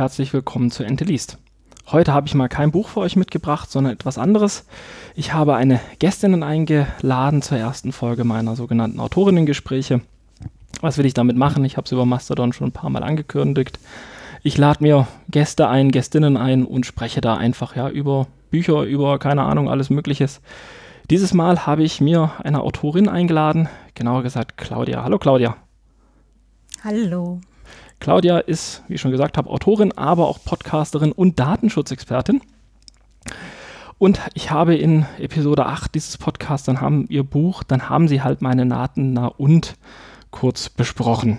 Herzlich willkommen zu Ente liest. Heute habe ich mal kein Buch für euch mitgebracht, sondern etwas anderes. Ich habe eine Gästin eingeladen zur ersten Folge meiner sogenannten Autorinnengespräche. Was will ich damit machen? Ich habe es über Mastodon schon ein paar Mal angekündigt. Ich lade mir Gäste ein, Gästinnen ein und spreche da einfach ja über Bücher, über keine Ahnung, alles Mögliches. Dieses Mal habe ich mir eine Autorin eingeladen, genauer gesagt Claudia. Hallo Claudia. Hallo. Claudia ist, wie ich schon gesagt habe, Autorin, aber auch Podcasterin und Datenschutzexpertin. Und ich habe in Episode 8 dieses Podcasts, dann haben ihr Buch, dann haben sie halt meine Naten na und kurz besprochen.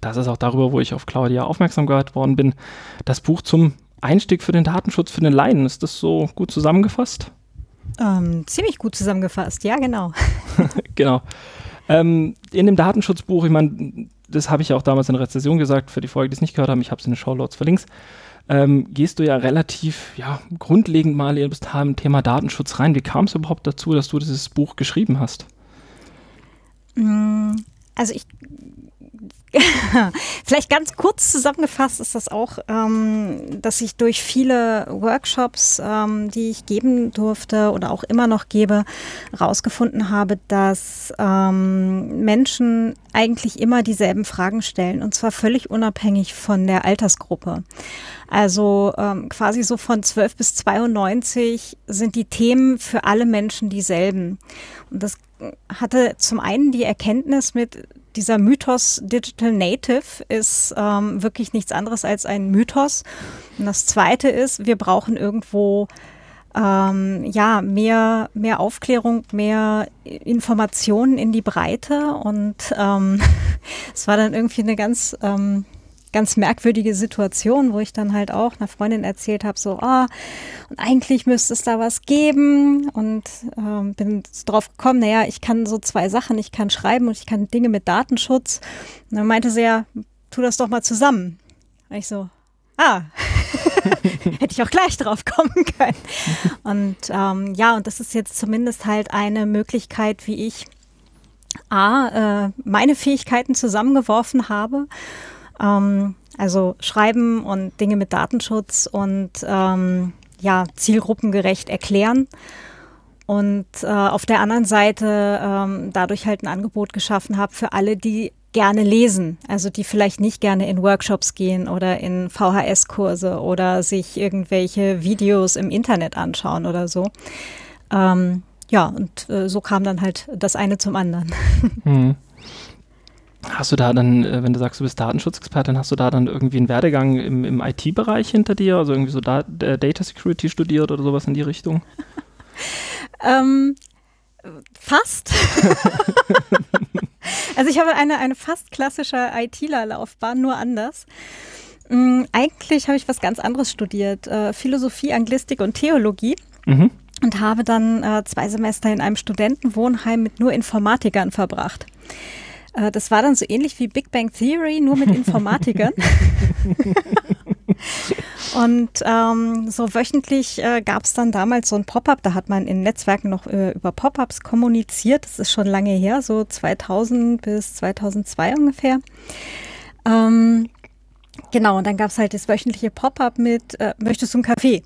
Das ist auch darüber, wo ich auf Claudia aufmerksam gehört worden bin. Das Buch zum Einstieg für den Datenschutz für den Laien, ist das so gut zusammengefasst? Ähm, ziemlich gut zusammengefasst, ja, genau. genau. Ähm, in dem Datenschutzbuch, ich meine, das habe ich ja auch damals in der Rezession gesagt, für die Folge, die es nicht gehört haben, ich habe es in den Shownotes verlinkt, ähm, gehst du ja relativ ja, grundlegend mal in das Thema Datenschutz rein. Wie kam es überhaupt dazu, dass du dieses Buch geschrieben hast? Mm, also ich Vielleicht ganz kurz zusammengefasst ist das auch, ähm, dass ich durch viele Workshops, ähm, die ich geben durfte oder auch immer noch gebe, herausgefunden habe, dass ähm, Menschen eigentlich immer dieselben Fragen stellen und zwar völlig unabhängig von der Altersgruppe. Also ähm, quasi so von 12 bis 92 sind die Themen für alle Menschen dieselben. Und das hatte zum einen die Erkenntnis mit dieser Mythos Digital Native ist ähm, wirklich nichts anderes als ein Mythos. Und das Zweite ist, wir brauchen irgendwo ähm, ja mehr mehr Aufklärung, mehr Informationen in die Breite. Und ähm, es war dann irgendwie eine ganz ähm, ganz merkwürdige Situation, wo ich dann halt auch einer Freundin erzählt habe, so, ah, und eigentlich müsste es da was geben und ähm, bin drauf gekommen, naja, ich kann so zwei Sachen, ich kann schreiben und ich kann Dinge mit Datenschutz. Und dann meinte sie ja, tu das doch mal zusammen. Und ich so, ah, hätte ich auch gleich drauf kommen können. Und ähm, ja, und das ist jetzt zumindest halt eine Möglichkeit, wie ich A, äh, meine Fähigkeiten zusammengeworfen habe ähm, also schreiben und Dinge mit Datenschutz und ähm, ja, zielgruppengerecht erklären. Und äh, auf der anderen Seite ähm, dadurch halt ein Angebot geschaffen habe für alle, die gerne lesen, also die vielleicht nicht gerne in Workshops gehen oder in VHS-Kurse oder sich irgendwelche Videos im Internet anschauen oder so. Ähm, ja, und äh, so kam dann halt das eine zum anderen. Hm. Hast du da dann, äh, wenn du sagst, du bist Datenschutzexpertin, hast du da dann irgendwie einen Werdegang im, im IT-Bereich hinter dir? Also irgendwie so da, äh, Data Security studiert oder sowas in die Richtung? ähm, fast. also ich habe eine, eine fast klassische ITler-Laufbahn, nur anders. Ähm, eigentlich habe ich was ganz anderes studiert. Äh, Philosophie, Anglistik und Theologie. Mhm. Und habe dann äh, zwei Semester in einem Studentenwohnheim mit nur Informatikern verbracht. Äh, das war dann so ähnlich wie Big Bang Theory, nur mit Informatikern. Und ähm, so wöchentlich äh, gab es dann damals so ein Pop-up, da hat man in Netzwerken noch äh, über Pop-ups kommuniziert. Das ist schon lange her, so 2000 bis 2002 ungefähr. Ähm, genau, und dann gab es halt das wöchentliche Pop-up mit, äh, möchtest du einen Kaffee?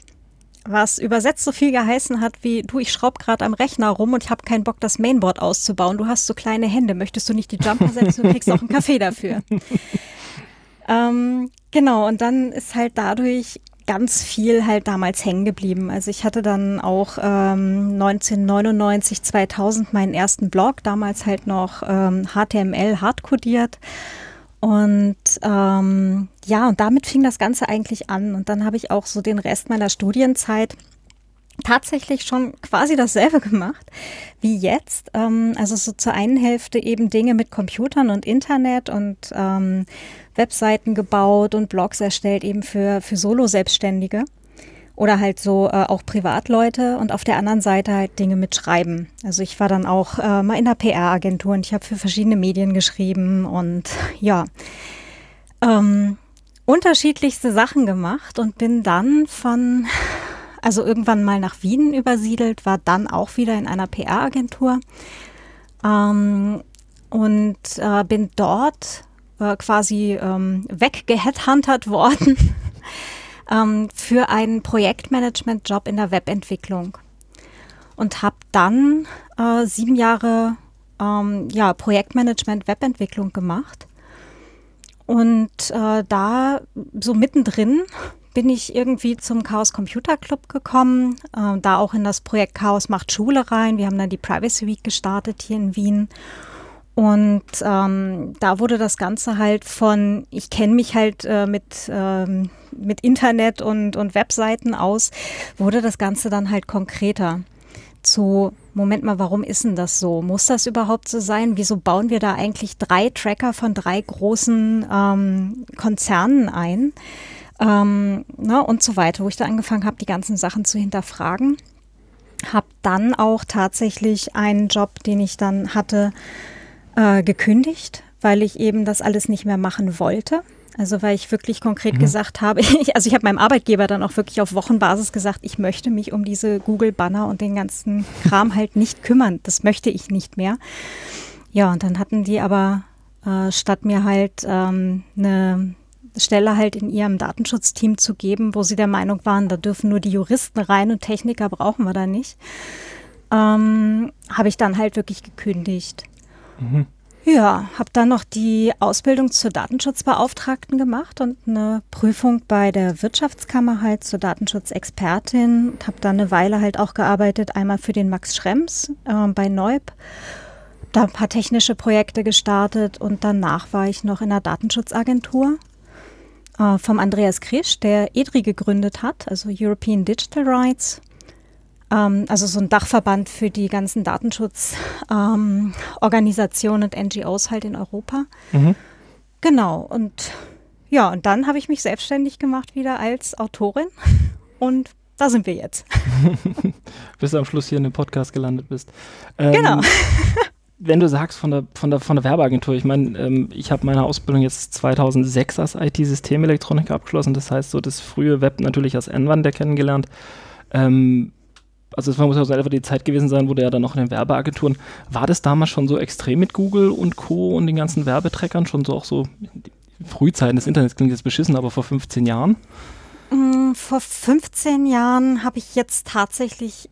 Was übersetzt so viel geheißen hat wie, du, ich schraube gerade am Rechner rum und ich habe keinen Bock, das Mainboard auszubauen. Du hast so kleine Hände, möchtest du nicht die Jumper setzen, du kriegst auch einen Kaffee dafür. ähm, genau, und dann ist halt dadurch ganz viel halt damals hängen geblieben. Also ich hatte dann auch ähm, 1999, 2000 meinen ersten Blog, damals halt noch ähm, HTML hardcodiert und ähm, ja, und damit fing das Ganze eigentlich an. Und dann habe ich auch so den Rest meiner Studienzeit tatsächlich schon quasi dasselbe gemacht wie jetzt. Ähm, also so zur einen Hälfte eben Dinge mit Computern und Internet und ähm, Webseiten gebaut und Blogs erstellt eben für, für Solo-Selbstständige oder halt so äh, auch Privatleute und auf der anderen Seite halt Dinge mit Schreiben. Also ich war dann auch äh, mal in der PR-Agentur und ich habe für verschiedene Medien geschrieben und ja, ähm, unterschiedlichste Sachen gemacht und bin dann von, also irgendwann mal nach Wien übersiedelt, war dann auch wieder in einer PR-Agentur ähm, und äh, bin dort äh, quasi ähm, worden ähm, für einen Projektmanagement-Job in der Webentwicklung und habe dann äh, sieben Jahre ähm, ja, Projektmanagement, Webentwicklung gemacht. Und äh, da so mittendrin bin ich irgendwie zum Chaos Computer Club gekommen, äh, da auch in das Projekt Chaos macht Schule rein. Wir haben dann die Privacy Week gestartet hier in Wien. Und ähm, da wurde das Ganze halt von, ich kenne mich halt äh, mit, ähm, mit Internet und, und Webseiten aus, wurde das Ganze dann halt konkreter zu, Moment mal, warum ist denn das so? Muss das überhaupt so sein? Wieso bauen wir da eigentlich drei Tracker von drei großen ähm, Konzernen ein? Ähm, ne, und so weiter, wo ich da angefangen habe, die ganzen Sachen zu hinterfragen. Habe dann auch tatsächlich einen Job, den ich dann hatte, äh, gekündigt, weil ich eben das alles nicht mehr machen wollte. Also weil ich wirklich konkret mhm. gesagt habe, ich, also ich habe meinem Arbeitgeber dann auch wirklich auf Wochenbasis gesagt, ich möchte mich um diese Google-Banner und den ganzen Kram halt nicht kümmern. Das möchte ich nicht mehr. Ja, und dann hatten die aber äh, statt mir halt ähm, eine Stelle halt in ihrem Datenschutzteam zu geben, wo sie der Meinung waren, da dürfen nur die Juristen rein und Techniker brauchen wir da nicht, ähm, habe ich dann halt wirklich gekündigt. Mhm. Ja, habe dann noch die Ausbildung zur Datenschutzbeauftragten gemacht und eine Prüfung bei der Wirtschaftskammer halt zur Datenschutzexpertin. Habe dann eine Weile halt auch gearbeitet, einmal für den Max Schrems äh, bei Neub. Da ein paar technische Projekte gestartet und danach war ich noch in der Datenschutzagentur äh, vom Andreas Krisch, der EDRI gegründet hat, also European Digital Rights. Ähm, also so ein Dachverband für die ganzen Datenschutzorganisationen ähm, und NGOs halt in Europa. Mhm. Genau, und ja, und dann habe ich mich selbstständig gemacht wieder als Autorin und da sind wir jetzt. Bis du am Schluss hier in dem Podcast gelandet bist. Ähm, genau. wenn du sagst von der, von der, von der Werbeagentur, ich meine, ähm, ich habe meine Ausbildung jetzt 2006 als IT-Systemelektroniker abgeschlossen, das heißt so das frühe Web natürlich als Anwender kennengelernt. Ähm, also es muss ja einfach die Zeit gewesen sein, wo du ja dann noch in den Werbeagenturen, war das damals schon so extrem mit Google und Co. und den ganzen Werbetreckern, schon so auch so Frühzeiten des Internets klingt jetzt beschissen, aber vor 15 Jahren? Mm, vor 15 Jahren habe ich jetzt tatsächlich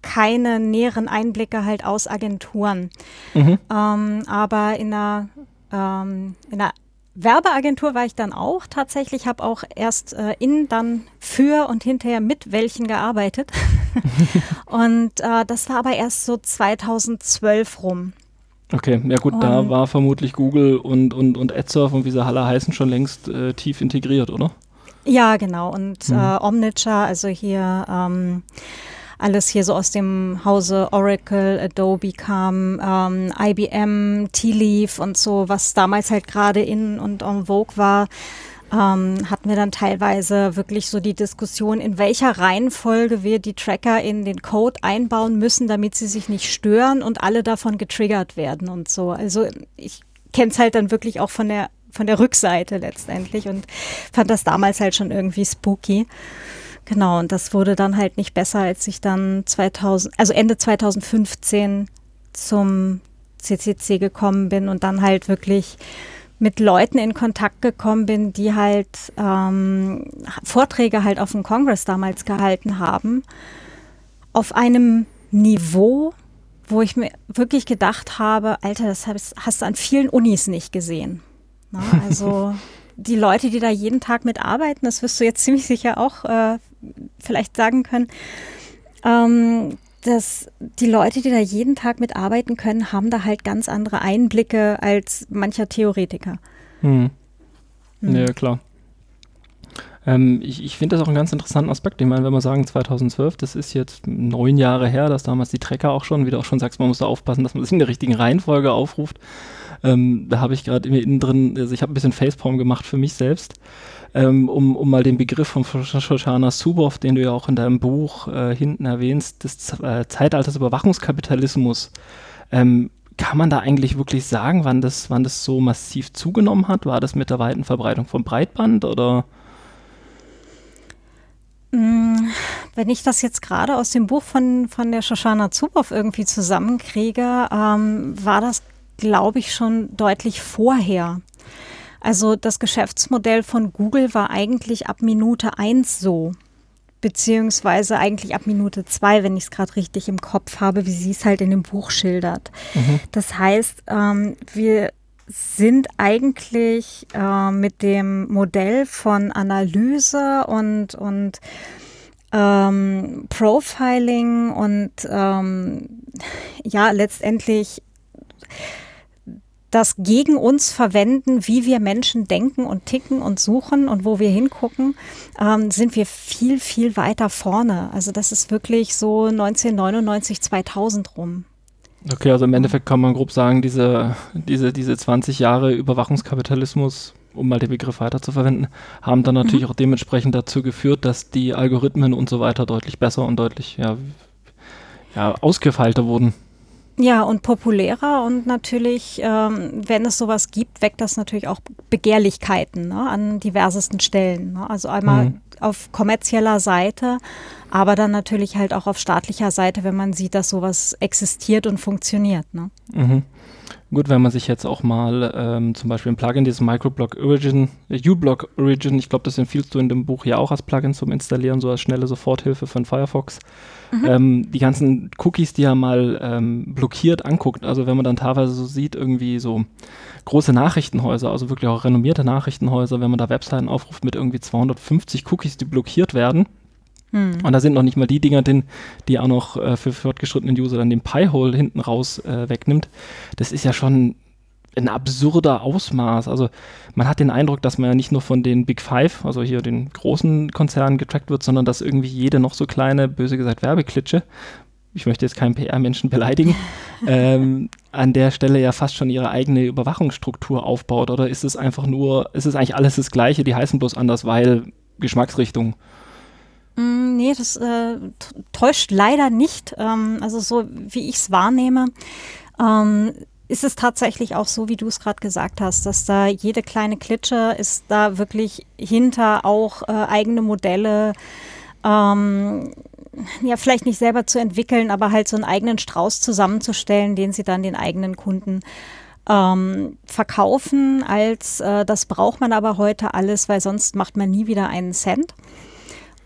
keine näheren Einblicke halt aus Agenturen. Mhm. Ähm, aber in einer, ähm, in einer Werbeagentur war ich dann auch tatsächlich, habe auch erst äh, in, dann für und hinterher mit welchen gearbeitet. und äh, das war aber erst so 2012 rum. Okay, ja gut, und da war vermutlich Google und, und, und AdSurf und wie sie alle heißen schon längst äh, tief integriert, oder? Ja, genau. Und mhm. äh, Omniture, also hier ähm, alles hier so aus dem Hause Oracle, Adobe kam, ähm, IBM, T-Leaf und so, was damals halt gerade in und en vogue war. Ähm, hatten wir dann teilweise wirklich so die Diskussion, in welcher Reihenfolge wir die Tracker in den Code einbauen müssen, damit sie sich nicht stören und alle davon getriggert werden und so. Also ich kenne es halt dann wirklich auch von der von der Rückseite letztendlich und fand das damals halt schon irgendwie spooky. Genau, und das wurde dann halt nicht besser, als ich dann 2000, also Ende 2015 zum CCC gekommen bin und dann halt wirklich mit Leuten in Kontakt gekommen bin, die halt ähm, Vorträge halt auf dem Kongress damals gehalten haben, auf einem Niveau, wo ich mir wirklich gedacht habe, Alter, das hast, du an vielen Unis nicht gesehen. Na, also die Leute, die da jeden Tag mitarbeiten, das wirst du jetzt ziemlich sicher auch äh, vielleicht sagen können, ähm, dass die Leute, die da jeden Tag mitarbeiten können, haben da halt ganz andere Einblicke als mancher Theoretiker. Hm. Hm. Ja, klar. Ähm, ich ich finde das auch einen ganz interessanten Aspekt. Ich meine, wenn wir sagen 2012, das ist jetzt neun Jahre her, dass damals die Trecker auch schon, wie du auch schon sagst, man muss da aufpassen, dass man sich in der richtigen Reihenfolge aufruft. Ähm, da habe ich gerade innen drin, also ich habe ein bisschen Facepalm gemacht für mich selbst ähm, um, um mal den Begriff von Shoshana Zuboff, den du ja auch in deinem Buch äh, hinten erwähnst, des äh, Zeitalters Überwachungskapitalismus. Ähm, kann man da eigentlich wirklich sagen, wann das, wann das so massiv zugenommen hat? War das mit der weiten Verbreitung von Breitband oder? Mm, wenn ich das jetzt gerade aus dem Buch von, von der Shoshana Zuboff irgendwie zusammenkriege, ähm, war das, glaube ich, schon deutlich vorher. Also das Geschäftsmodell von Google war eigentlich ab Minute eins so beziehungsweise eigentlich ab Minute zwei, wenn ich es gerade richtig im Kopf habe, wie sie es halt in dem Buch schildert. Mhm. Das heißt, ähm, wir sind eigentlich äh, mit dem Modell von Analyse und, und ähm, Profiling und ähm, ja, letztendlich das gegen uns verwenden, wie wir Menschen denken und ticken und suchen und wo wir hingucken, ähm, sind wir viel, viel weiter vorne. Also das ist wirklich so 1999, 2000 rum. Okay, also im Endeffekt kann man grob sagen, diese, diese, diese 20 Jahre Überwachungskapitalismus, um mal den Begriff weiter zu verwenden, haben dann natürlich mhm. auch dementsprechend dazu geführt, dass die Algorithmen und so weiter deutlich besser und deutlich ja, ja, ausgefeilter wurden. Ja, und populärer und natürlich, ähm, wenn es sowas gibt, weckt das natürlich auch Begehrlichkeiten ne, an diversesten Stellen. Ne? Also einmal mhm. Auf kommerzieller Seite, aber dann natürlich halt auch auf staatlicher Seite, wenn man sieht, dass sowas existiert und funktioniert. Ne? Mhm. Gut, wenn man sich jetzt auch mal ähm, zum Beispiel ein Plugin, dieses Microblock Origin, äh, uBlock Origin, ich glaube, das empfiehlst du in dem Buch ja auch als Plugin zum Installieren, so als schnelle Soforthilfe von Firefox. Mhm. Ähm, die ganzen Cookies, die er mal ähm, blockiert anguckt, also wenn man dann teilweise so sieht, irgendwie so große Nachrichtenhäuser, also wirklich auch renommierte Nachrichtenhäuser, wenn man da Webseiten aufruft mit irgendwie 250 Cookies, die blockiert werden, hm. Und da sind noch nicht mal die Dinger drin, die auch noch äh, für fortgeschrittenen User dann den Pi-Hole hinten raus äh, wegnimmt. Das ist ja schon ein absurder Ausmaß. Also man hat den Eindruck, dass man ja nicht nur von den Big Five, also hier den großen Konzernen getrackt wird, sondern dass irgendwie jede noch so kleine, böse gesagt, Werbeklitsche, ich möchte jetzt keinen PR-Menschen beleidigen, ähm, an der Stelle ja fast schon ihre eigene Überwachungsstruktur aufbaut. Oder ist es einfach nur, ist es eigentlich alles das Gleiche, die heißen bloß anders, weil Geschmacksrichtung? Mm, nee, das äh, täuscht leider nicht. Ähm, also so wie ich es wahrnehme, ähm, ist es tatsächlich auch so, wie du es gerade gesagt hast, dass da jede kleine Klitsche ist da wirklich hinter auch äh, eigene Modelle, ähm, ja vielleicht nicht selber zu entwickeln, aber halt so einen eigenen Strauß zusammenzustellen, den sie dann den eigenen Kunden ähm, verkaufen als äh, das braucht man aber heute alles, weil sonst macht man nie wieder einen Cent.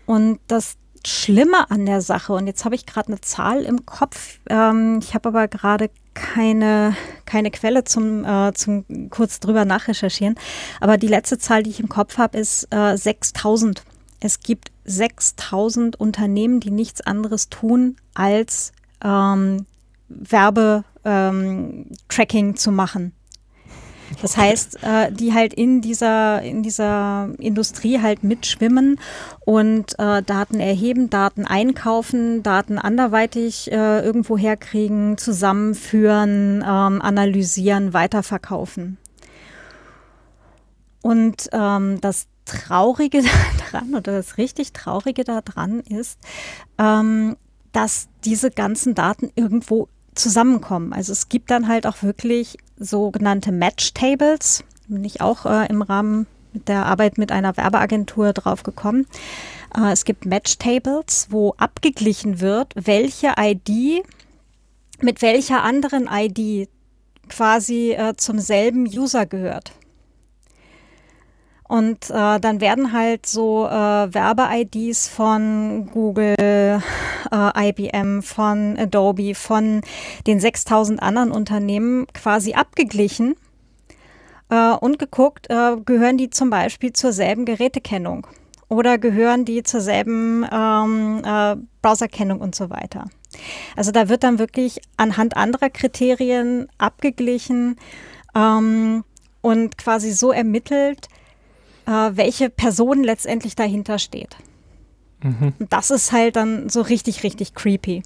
Und das Schlimme an der Sache, und jetzt habe ich gerade eine Zahl im Kopf, ähm, ich habe aber gerade keine, keine Quelle zum, äh, zum kurz drüber nachrecherchieren, aber die letzte Zahl, die ich im Kopf habe, ist äh, 6000. Es gibt 6000 Unternehmen, die nichts anderes tun, als ähm, Werbetracking ähm, zu machen. Das heißt, äh, die halt in dieser, in dieser Industrie halt mitschwimmen und äh, Daten erheben, Daten einkaufen, Daten anderweitig äh, irgendwo herkriegen, zusammenführen, ähm, analysieren, weiterverkaufen. Und ähm, das Traurige daran oder das richtig Traurige daran ist, ähm, dass diese ganzen Daten irgendwo zusammenkommen. Also es gibt dann halt auch wirklich sogenannte Match Tables. Bin ich auch äh, im Rahmen der Arbeit mit einer Werbeagentur drauf gekommen. Äh, es gibt Match Tables, wo abgeglichen wird, welche ID mit welcher anderen ID quasi äh, zum selben User gehört. Und äh, dann werden halt so äh, Werbe-IDs von Google, äh, IBM, von Adobe, von den 6000 anderen Unternehmen quasi abgeglichen äh, und geguckt, äh, gehören die zum Beispiel zur selben Gerätekennung oder gehören die zur selben ähm, äh, Browserkennung und so weiter. Also da wird dann wirklich anhand anderer Kriterien abgeglichen ähm, und quasi so ermittelt, äh, welche Person letztendlich dahinter steht. Mhm. Das ist halt dann so richtig, richtig creepy.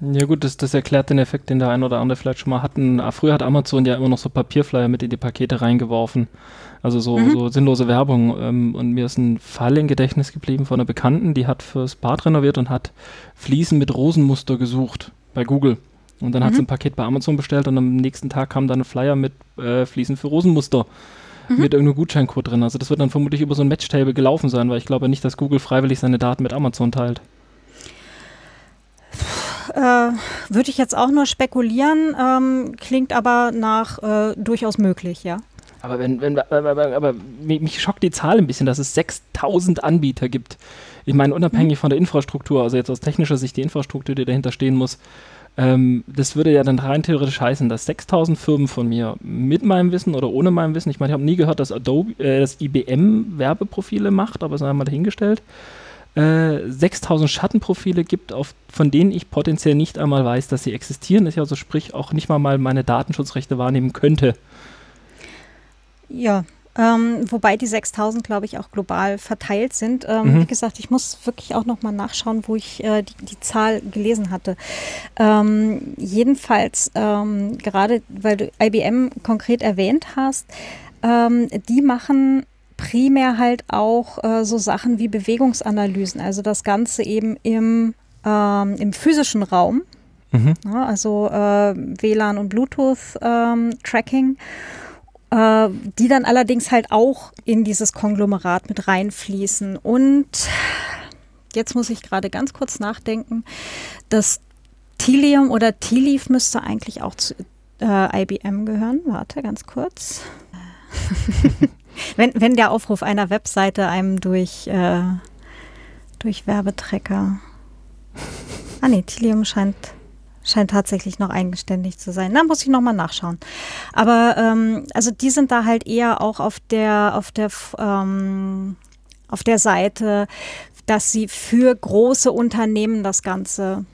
Ja gut, das, das erklärt den Effekt, den der ein oder andere vielleicht schon mal hatten. Ah, früher hat Amazon ja immer noch so Papierflyer mit in die Pakete reingeworfen. Also so, mhm. so sinnlose Werbung. Ähm, und mir ist ein Fall im Gedächtnis geblieben von einer Bekannten, die hat fürs Bad renoviert und hat Fliesen mit Rosenmuster gesucht bei Google. Und dann mhm. hat sie ein Paket bei Amazon bestellt und am nächsten Tag kam dann ein Flyer mit äh, Fliesen für Rosenmuster mhm. mit irgendeinem Gutscheincode drin. Also das wird dann vermutlich über so ein Matchtable gelaufen sein, weil ich glaube nicht, dass Google freiwillig seine Daten mit Amazon teilt. Äh, Würde ich jetzt auch nur spekulieren, ähm, klingt aber nach äh, durchaus möglich, ja. Aber, wenn, wenn, aber, aber, mich schockt die Zahl ein bisschen, dass es 6000 Anbieter gibt. Ich meine, unabhängig mhm. von der Infrastruktur, also jetzt aus technischer Sicht die Infrastruktur, die dahinter stehen muss, ähm, das würde ja dann rein theoretisch heißen, dass 6000 Firmen von mir mit meinem Wissen oder ohne meinem Wissen, ich meine, ich habe nie gehört, dass Adobe, äh, dass IBM Werbeprofile macht, aber es sei mal dahingestellt, äh, 6000 Schattenprofile gibt, auf, von denen ich potenziell nicht einmal weiß, dass sie existieren, dass ich also sprich auch nicht mal meine Datenschutzrechte wahrnehmen könnte. Ja, ähm, wobei die 6000, glaube ich, auch global verteilt sind. Ähm, mhm. Wie gesagt, ich muss wirklich auch nochmal nachschauen, wo ich äh, die, die, Zahl gelesen hatte. Ähm, jedenfalls, ähm, gerade weil du IBM konkret erwähnt hast, ähm, die machen primär halt auch äh, so Sachen wie Bewegungsanalysen, also das Ganze eben im, ähm, im physischen Raum, mhm. ja, also äh, WLAN und Bluetooth-Tracking. Äh, die dann allerdings halt auch in dieses Konglomerat mit reinfließen. Und jetzt muss ich gerade ganz kurz nachdenken, das Tilium oder T-Leaf müsste eigentlich auch zu äh, IBM gehören. Warte, ganz kurz. wenn, wenn der Aufruf einer Webseite einem durch, äh, durch Werbetrecker. Ah nee, Tilium scheint scheint tatsächlich noch eigenständig zu sein. Da muss ich nochmal nachschauen. Aber ähm, also die sind da halt eher auch auf der, auf der, ähm, auf der Seite, dass sie für große Unternehmen das Ganze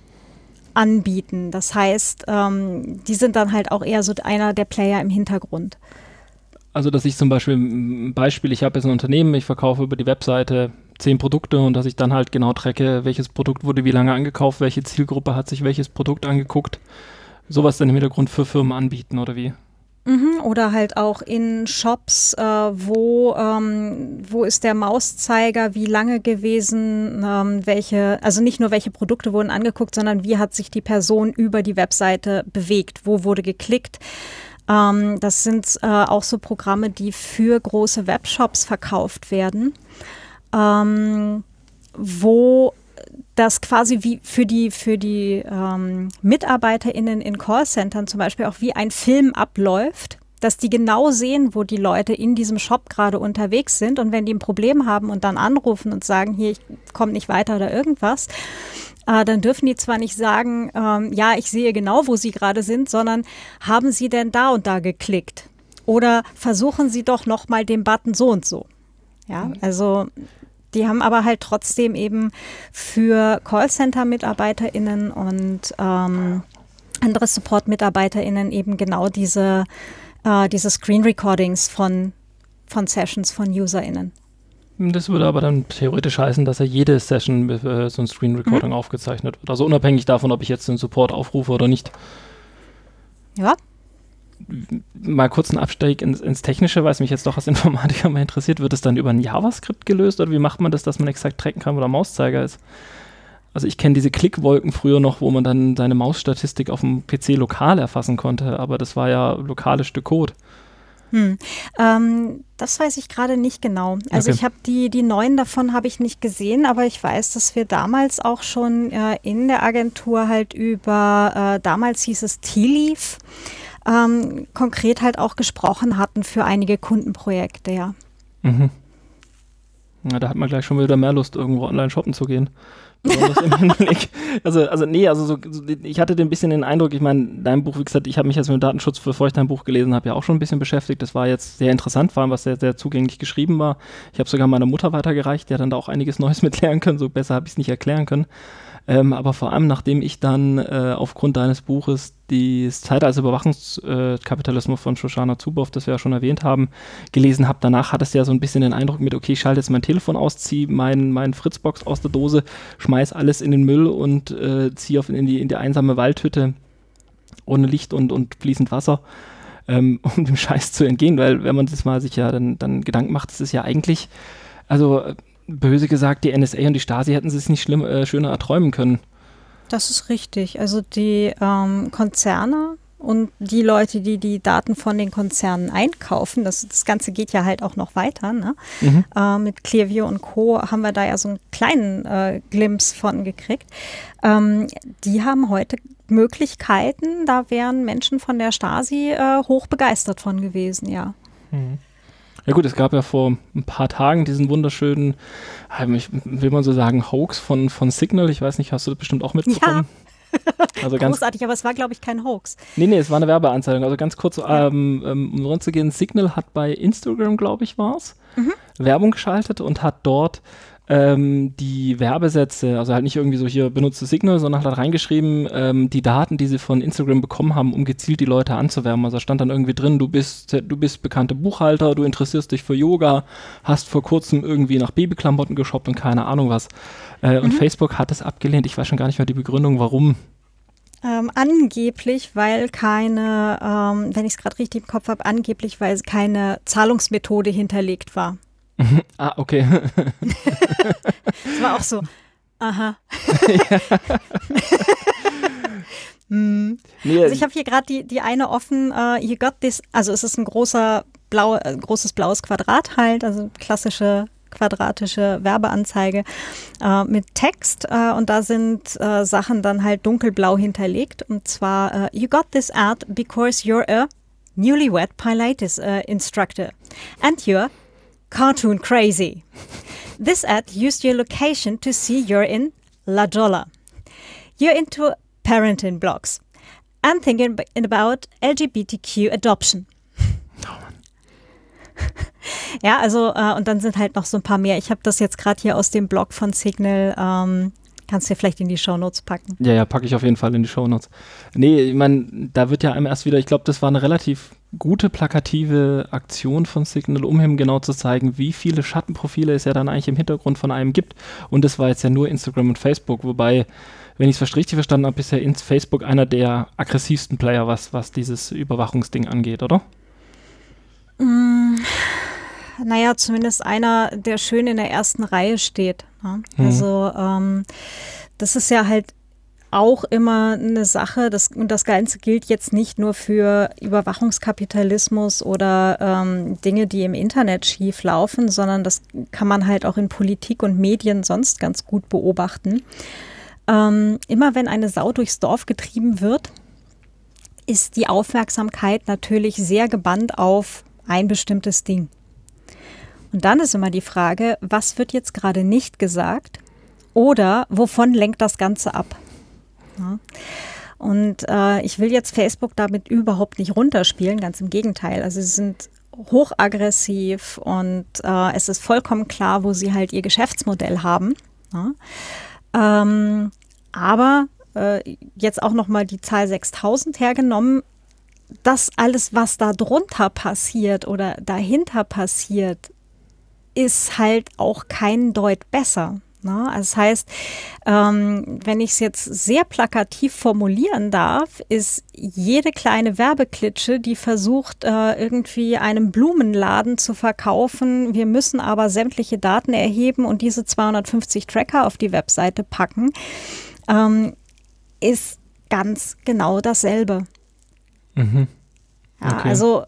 anbieten. Das heißt, ähm, die sind dann halt auch eher so einer der Player im Hintergrund. Also, dass ich zum Beispiel, Beispiel, ich habe jetzt ein Unternehmen, ich verkaufe über die Webseite zehn Produkte und dass ich dann halt genau trecke, welches Produkt wurde wie lange angekauft, welche Zielgruppe hat sich welches Produkt angeguckt. Sowas dann im Hintergrund für Firmen anbieten oder wie? Mhm, oder halt auch in Shops, äh, wo, ähm, wo ist der Mauszeiger, wie lange gewesen, ähm, welche, also nicht nur welche Produkte wurden angeguckt, sondern wie hat sich die Person über die Webseite bewegt, wo wurde geklickt. Ähm, das sind äh, auch so Programme, die für große Webshops verkauft werden ähm, wo das quasi wie für die, für die ähm, MitarbeiterInnen in Callcentern zum Beispiel auch wie ein Film abläuft, dass die genau sehen, wo die Leute in diesem Shop gerade unterwegs sind und wenn die ein Problem haben und dann anrufen und sagen, hier, ich komme nicht weiter oder irgendwas, äh, dann dürfen die zwar nicht sagen, ähm, ja, ich sehe genau, wo sie gerade sind, sondern haben sie denn da und da geklickt? Oder versuchen sie doch nochmal den Button so und so. Ja, also die haben aber halt trotzdem eben für Callcenter-MitarbeiterInnen und ähm, andere Support-MitarbeiterInnen eben genau diese, äh, diese Screen-Recordings von, von Sessions von UserInnen. Das würde aber dann theoretisch heißen, dass ja jede Session mit äh, so ein Screen Recording mhm. aufgezeichnet wird. Also unabhängig davon, ob ich jetzt den Support aufrufe oder nicht. Ja, mal kurz einen Absteig ins, ins, Technische, weil es mich jetzt doch als Informatiker mal interessiert. Wird es dann über ein JavaScript gelöst oder wie macht man das, dass man exakt tracken kann, wo der Mauszeiger ist? Also ich kenne diese Klickwolken früher noch, wo man dann seine Mausstatistik auf dem PC lokal erfassen konnte, aber das war ja lokale Stück Code. Hm. Ähm, das weiß ich gerade nicht genau. Also okay. ich habe die, die neuen davon habe ich nicht gesehen, aber ich weiß, dass wir damals auch schon äh, in der Agentur halt über, äh, damals hieß es T-Leaf, ähm, konkret halt auch gesprochen hatten für einige Kundenprojekte, ja. Mhm. Ja, da hat man gleich schon wieder mehr Lust, irgendwo online shoppen zu gehen. also, also nee, also so, ich hatte ein bisschen den Eindruck, ich meine, dein Buch, wie gesagt, ich habe mich jetzt mit dem Datenschutz, bevor ich dein Buch gelesen habe, ja auch schon ein bisschen beschäftigt. Das war jetzt sehr interessant, vor allem was sehr, sehr zugänglich geschrieben war. Ich habe sogar meiner Mutter weitergereicht, die hat dann da auch einiges Neues mit lernen können, so besser habe ich es nicht erklären können. Ähm, aber vor allem, nachdem ich dann äh, aufgrund deines Buches die Zeitalter Überwachungskapitalismus äh, von Shoshana Zuboff, das wir ja schon erwähnt haben, gelesen habe, danach hat es ja so ein bisschen den Eindruck mit, okay, ich schalte jetzt mein Telefon aus, ziehe mein, mein Fritzbox aus der Dose, schmeiß alles in den Müll und äh, ziehe in die, in die einsame Waldhütte ohne Licht und, und fließend Wasser. Ähm, um dem Scheiß zu entgehen, weil wenn man das mal sich ja dann, dann Gedanken macht, das ist ja eigentlich, also böse gesagt, die NSA und die Stasi hätten es nicht schlimm, äh, schöner erträumen können. Das ist richtig. Also die ähm, Konzerne und die Leute, die die Daten von den Konzernen einkaufen, das, das Ganze geht ja halt auch noch weiter. Ne? Mhm. Äh, mit Clearview und Co. haben wir da ja so einen kleinen äh, Glimpse von gekriegt. Ähm, die haben heute Möglichkeiten, da wären Menschen von der Stasi äh, hoch begeistert von gewesen, ja. Mhm. Ja gut, es gab ja vor ein paar Tagen diesen wunderschönen, will man so sagen, Hoax von, von Signal. Ich weiß nicht, hast du das bestimmt auch mitbekommen? Ja. Also ganz, Großartig, aber es war, glaube ich, kein Hoax. Nee, nee, es war eine Werbeanzeige. Also ganz kurz, ja. ähm, ähm um runterzugehen, Signal hat bei Instagram, glaube ich, war es, mhm. Werbung geschaltet und hat dort ähm, die Werbesätze, also halt nicht irgendwie so hier benutze Signal, sondern hat reingeschrieben, ähm, die Daten, die sie von Instagram bekommen haben, um gezielt die Leute anzuwärmen. Also stand dann irgendwie drin, du bist, du bist bekannter Buchhalter, du interessierst dich für Yoga, hast vor kurzem irgendwie nach Babyklamotten geshoppt und keine Ahnung was. Äh, mhm. Und Facebook hat es abgelehnt. Ich weiß schon gar nicht mehr die Begründung, warum. Ähm, angeblich, weil keine, ähm, wenn ich es gerade richtig im Kopf habe, angeblich, weil keine Zahlungsmethode hinterlegt war. ah, okay. das war auch so. Aha. hm. nee, also ich habe hier gerade die, die eine offen, uh, you got this, also es ist ein großer blau, äh, großes blaues Quadrat halt, also klassische quadratische Werbeanzeige äh, mit Text äh, und da sind äh, Sachen dann halt dunkelblau hinterlegt und zwar äh, You got this ad because you're a newlywed Pilates uh, instructor and you're cartoon crazy. This ad used your location to see you're in La Jolla. You're into parenting blogs and thinking about LGBTQ adoption. ja, also äh, und dann sind halt noch so ein paar mehr. Ich habe das jetzt gerade hier aus dem Blog von Signal ähm, Kannst du dir vielleicht in die Shownotes packen. Ja, ja, packe ich auf jeden Fall in die Shownotes. Nee, ich meine, da wird ja einem erst wieder, ich glaube, das war eine relativ gute plakative Aktion von Signal, um ihm genau zu zeigen, wie viele Schattenprofile es ja dann eigentlich im Hintergrund von einem gibt. Und das war jetzt ja nur Instagram und Facebook, wobei, wenn ich es richtig verstanden habe, ist ja Facebook einer der aggressivsten Player, was, was dieses Überwachungsding angeht, oder? Mm, naja, zumindest einer, der schön in der ersten Reihe steht. Ne? Mhm. Also ähm, das ist ja halt auch immer eine Sache, das, und das Ganze gilt jetzt nicht nur für Überwachungskapitalismus oder ähm, Dinge, die im Internet schief laufen, sondern das kann man halt auch in Politik und Medien sonst ganz gut beobachten. Ähm, immer wenn eine Sau durchs Dorf getrieben wird, ist die Aufmerksamkeit natürlich sehr gebannt auf ein bestimmtes Ding. Und dann ist immer die Frage, was wird jetzt gerade nicht gesagt oder wovon lenkt das Ganze ab? Ja. Und äh, ich will jetzt Facebook damit überhaupt nicht runterspielen, ganz im Gegenteil. Also sie sind hochaggressiv und äh, es ist vollkommen klar, wo sie halt ihr Geschäftsmodell haben. Ja. Ähm, aber äh, jetzt auch nochmal die Zahl 6000 hergenommen, das alles, was da drunter passiert oder dahinter passiert, ist halt auch kein Deut besser. Ne? Also das heißt, ähm, wenn ich es jetzt sehr plakativ formulieren darf, ist jede kleine Werbeklitsche, die versucht, äh, irgendwie einem Blumenladen zu verkaufen, wir müssen aber sämtliche Daten erheben und diese 250 Tracker auf die Webseite packen, ähm, ist ganz genau dasselbe. Mhm. Okay. Ja, also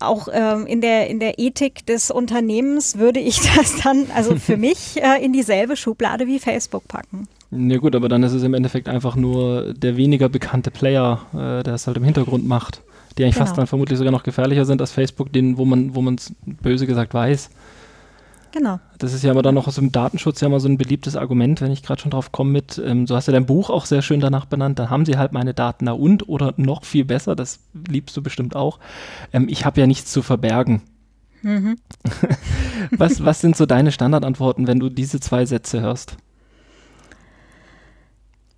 auch ähm, in, der, in der Ethik des Unternehmens würde ich das dann, also für mich, äh, in dieselbe Schublade wie Facebook packen. Ja gut, aber dann ist es im Endeffekt einfach nur der weniger bekannte Player, äh, der es halt im Hintergrund macht, die eigentlich genau. fast dann vermutlich sogar noch gefährlicher sind als Facebook, den, wo man, wo man es böse gesagt weiß. Genau. Das ist ja aber dann noch aus dem Datenschutz ja mal so ein beliebtes Argument, wenn ich gerade schon drauf komme mit, ähm, so hast du dein Buch auch sehr schön danach benannt, dann haben sie halt meine Daten da und oder noch viel besser, das liebst du bestimmt auch, ähm, ich habe ja nichts zu verbergen. Mhm. was, was sind so deine Standardantworten, wenn du diese zwei Sätze hörst?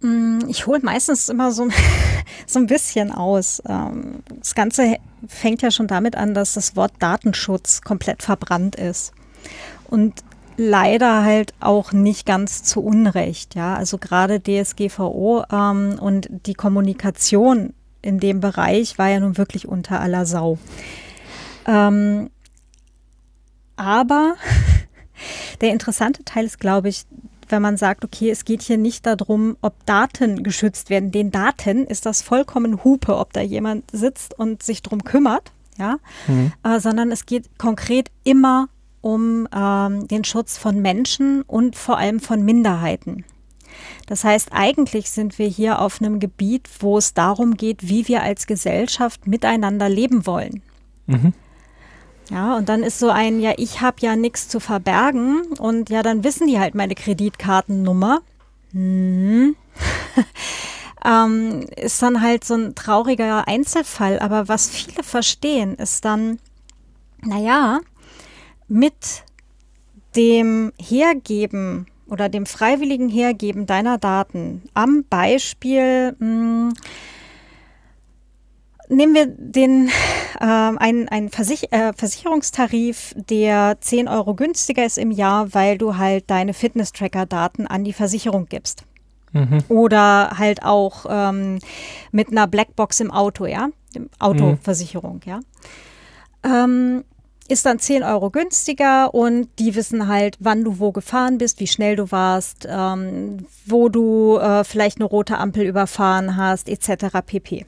Mm, ich hole meistens immer so, so ein bisschen aus. Ähm, das Ganze fängt ja schon damit an, dass das Wort Datenschutz komplett verbrannt ist und leider halt auch nicht ganz zu Unrecht. Ja, also gerade DSGVO ähm, und die Kommunikation in dem Bereich war ja nun wirklich unter aller Sau. Ähm, aber der interessante Teil ist, glaube ich, wenn man sagt, okay, es geht hier nicht darum, ob Daten geschützt werden. Den Daten ist das vollkommen Hupe, ob da jemand sitzt und sich drum kümmert, ja, mhm. äh, sondern es geht konkret immer um ähm, den Schutz von Menschen und vor allem von Minderheiten. Das heißt, eigentlich sind wir hier auf einem Gebiet, wo es darum geht, wie wir als Gesellschaft miteinander leben wollen. Mhm. Ja, und dann ist so ein, ja, ich habe ja nichts zu verbergen und ja, dann wissen die halt meine Kreditkartennummer. Hm. ähm, ist dann halt so ein trauriger Einzelfall. Aber was viele verstehen, ist dann, naja, mit dem Hergeben oder dem freiwilligen Hergeben deiner Daten am Beispiel, mh, hm, nehmen wir den äh, einen, einen Versich äh, Versicherungstarif, der 10 Euro günstiger ist im Jahr, weil du halt deine Fitness-Tracker-Daten an die Versicherung gibst. Mhm. Oder halt auch ähm, mit einer Blackbox im Auto, ja, Autoversicherung, mhm. ja. Ähm, ist dann 10 Euro günstiger und die wissen halt, wann du wo gefahren bist, wie schnell du warst, ähm, wo du äh, vielleicht eine rote Ampel überfahren hast, etc. pp.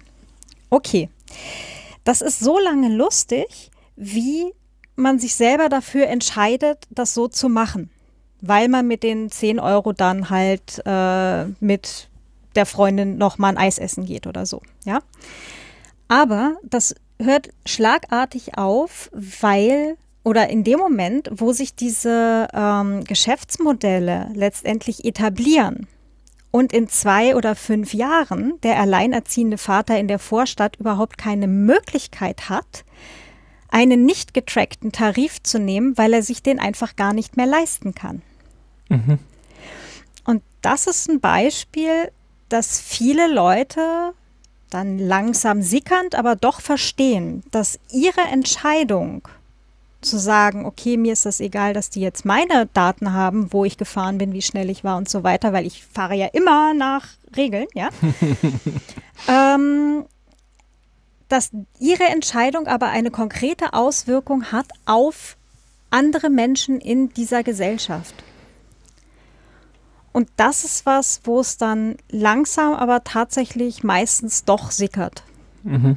Okay, das ist so lange lustig, wie man sich selber dafür entscheidet, das so zu machen, weil man mit den 10 Euro dann halt äh, mit der Freundin noch mal ein Eis essen geht oder so, ja. Aber das hört schlagartig auf, weil oder in dem Moment, wo sich diese ähm, Geschäftsmodelle letztendlich etablieren und in zwei oder fünf Jahren der alleinerziehende Vater in der Vorstadt überhaupt keine Möglichkeit hat, einen nicht getrackten Tarif zu nehmen, weil er sich den einfach gar nicht mehr leisten kann. Mhm. Und das ist ein Beispiel, dass viele Leute dann langsam sickernd, aber doch verstehen, dass ihre Entscheidung zu sagen, okay, mir ist das egal, dass die jetzt meine Daten haben, wo ich gefahren bin, wie schnell ich war und so weiter, weil ich fahre ja immer nach Regeln, ja. ähm, dass ihre Entscheidung aber eine konkrete Auswirkung hat auf andere Menschen in dieser Gesellschaft. Und das ist was, wo es dann langsam, aber tatsächlich meistens doch sickert. Mhm.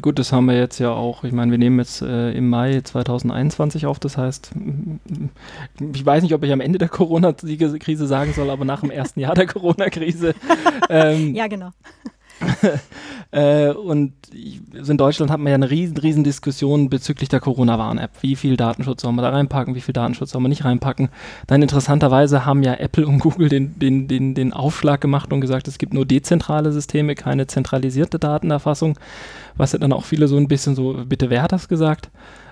Gut, das haben wir jetzt ja auch. Ich meine, wir nehmen jetzt äh, im Mai 2021 auf. Das heißt, ich weiß nicht, ob ich am Ende der Corona-Krise sagen soll, aber nach dem ersten Jahr der Corona-Krise. Ähm, ja, genau. äh, und in Deutschland hat man ja eine riesen, riesen Diskussion bezüglich der Corona-Warn-App. Wie viel Datenschutz soll man da reinpacken, wie viel Datenschutz soll man nicht reinpacken? Dann interessanterweise haben ja Apple und Google den, den, den, den Aufschlag gemacht und gesagt, es gibt nur dezentrale Systeme, keine zentralisierte Datenerfassung, was ja dann auch viele so ein bisschen so, bitte wer hat das gesagt?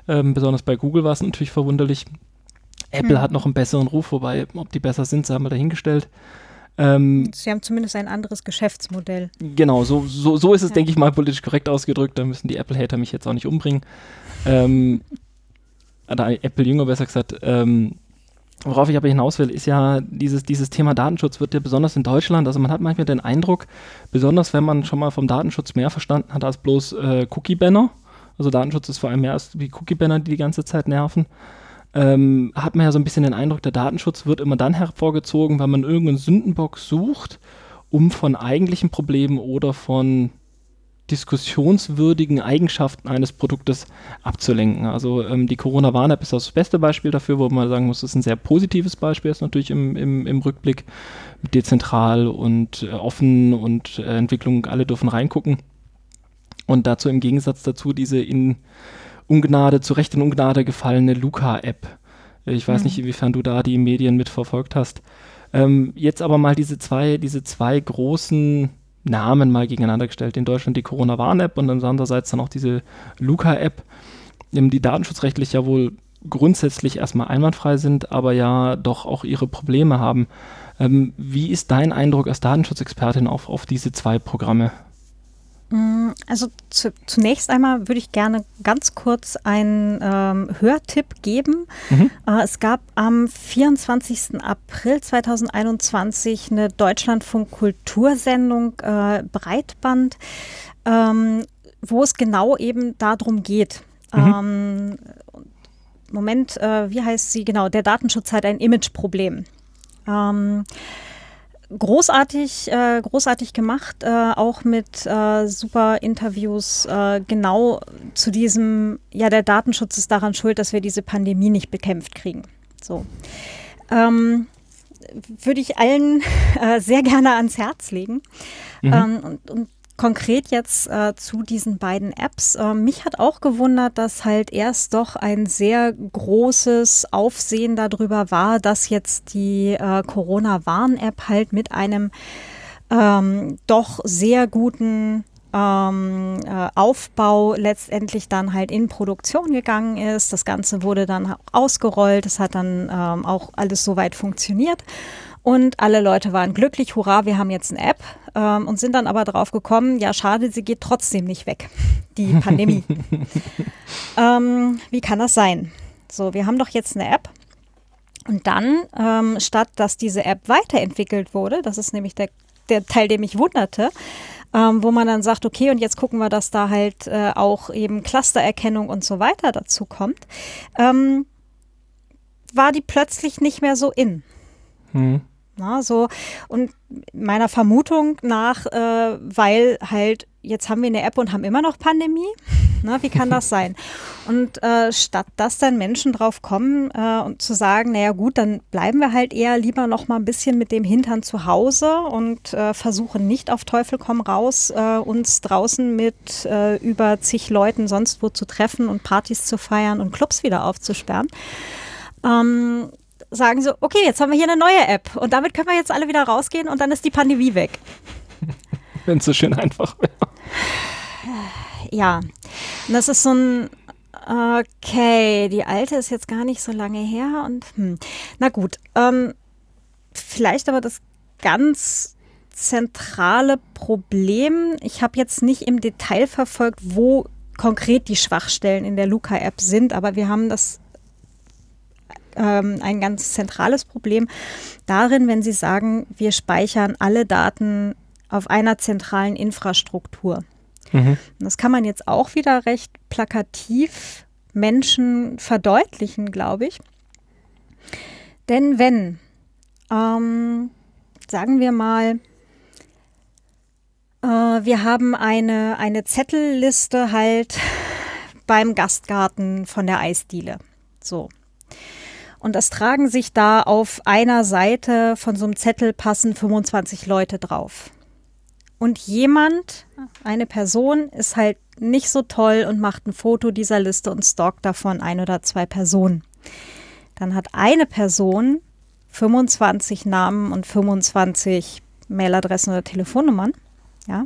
Ähm, besonders bei Google war es natürlich verwunderlich. Apple hm. hat noch einen besseren Ruf, wobei, ob die besser sind, sei mal dahingestellt. Ähm, Sie haben zumindest ein anderes Geschäftsmodell. Genau, so, so, so ist es, ja. denke ich mal, politisch korrekt ausgedrückt. Da müssen die Apple-Hater mich jetzt auch nicht umbringen. Ähm, oder Apple-Jünger besser gesagt. Ähm, worauf ich aber hinaus will, ist ja dieses, dieses Thema Datenschutz wird ja besonders in Deutschland, also man hat manchmal den Eindruck, besonders wenn man schon mal vom Datenschutz mehr verstanden hat als bloß äh, Cookie-Banner, also Datenschutz ist vor allem mehr als wie Cookie-Banner, die die ganze Zeit nerven, ähm, hat man ja so ein bisschen den Eindruck, der Datenschutz wird immer dann hervorgezogen, wenn man irgendeinen Sündenbock sucht, um von eigentlichen Problemen oder von diskussionswürdigen Eigenschaften eines Produktes abzulenken. Also ähm, die Corona-Warn-App ist das beste Beispiel dafür, wo man sagen muss, das ist ein sehr positives Beispiel, ist natürlich im, im, im Rückblick dezentral und äh, offen und äh, Entwicklung, alle dürfen reingucken. Und dazu im Gegensatz dazu diese in Ungnade, zu Recht in Ungnade gefallene Luca-App. Ich weiß mhm. nicht, inwiefern du da die Medien mitverfolgt hast. Ähm, jetzt aber mal diese zwei, diese zwei großen Namen mal gegeneinander gestellt. In Deutschland die Corona-Warn-App und andererseits dann auch diese Luca-App, die datenschutzrechtlich ja wohl grundsätzlich erstmal einwandfrei sind, aber ja doch auch ihre Probleme haben. Ähm, wie ist dein Eindruck als Datenschutzexpertin auf, auf diese zwei Programme? Mm, also zu, zunächst einmal würde ich gerne ganz kurz einen ähm, Hörtipp geben. Mhm. Äh, es gab am 24. April 2021 eine Deutschlandfunk-Kultursendung äh, Breitband, ähm, wo es genau eben darum geht. Mhm. Ähm, Moment, äh, wie heißt sie? Genau, der Datenschutz hat ein Imageproblem. Ähm, großartig, äh, großartig gemacht, äh, auch mit äh, super Interviews äh, genau zu diesem, ja, der Datenschutz ist daran schuld, dass wir diese Pandemie nicht bekämpft kriegen. So. Ähm, würde ich allen äh, sehr gerne ans Herz legen. Mhm. Ähm, und, und konkret jetzt äh, zu diesen beiden Apps. Äh, mich hat auch gewundert, dass halt erst doch ein sehr großes Aufsehen darüber war, dass jetzt die äh, Corona-Warn-App halt mit einem ähm, doch sehr guten ähm, äh, Aufbau letztendlich dann halt in Produktion gegangen ist. Das Ganze wurde dann ausgerollt. Es hat dann ähm, auch alles soweit funktioniert. Und alle Leute waren glücklich, hurra, wir haben jetzt eine App ähm, und sind dann aber drauf gekommen, ja schade, sie geht trotzdem nicht weg, die Pandemie. ähm, wie kann das sein? So, wir haben doch jetzt eine App und dann, ähm, statt dass diese App weiterentwickelt wurde, das ist nämlich der, der Teil, der mich wunderte, ähm, wo man dann sagt, okay, und jetzt gucken wir, dass da halt äh, auch eben Clustererkennung und so weiter dazu kommt, ähm, war die plötzlich nicht mehr so in. Hm. Na, so und meiner Vermutung nach, äh, weil halt jetzt haben wir eine App und haben immer noch Pandemie. Na, wie kann das sein? Und äh, statt dass dann Menschen drauf kommen äh, und zu sagen, naja gut, dann bleiben wir halt eher lieber noch mal ein bisschen mit dem Hintern zu Hause und äh, versuchen nicht auf Teufel komm raus, äh, uns draußen mit äh, über zig Leuten sonst wo zu treffen und Partys zu feiern und Clubs wieder aufzusperren. Ähm, sagen so, okay, jetzt haben wir hier eine neue App und damit können wir jetzt alle wieder rausgehen und dann ist die Pandemie weg. Wenn es so schön einfach wäre. Ja, und das ist so ein, okay, die alte ist jetzt gar nicht so lange her und hm. na gut, ähm, vielleicht aber das ganz zentrale Problem. Ich habe jetzt nicht im Detail verfolgt, wo konkret die Schwachstellen in der Luca-App sind, aber wir haben das ähm, ein ganz zentrales Problem darin, wenn Sie sagen, wir speichern alle Daten auf einer zentralen Infrastruktur. Mhm. Das kann man jetzt auch wieder recht plakativ Menschen verdeutlichen, glaube ich. Denn wenn, ähm, sagen wir mal, äh, wir haben eine, eine Zettelliste halt beim Gastgarten von der Eisdiele. So, und es tragen sich da auf einer Seite von so einem Zettel passen 25 Leute drauf. Und jemand, eine Person, ist halt nicht so toll und macht ein Foto dieser Liste und stalkt davon ein oder zwei Personen. Dann hat eine Person 25 Namen und 25 Mailadressen oder Telefonnummern. Ja.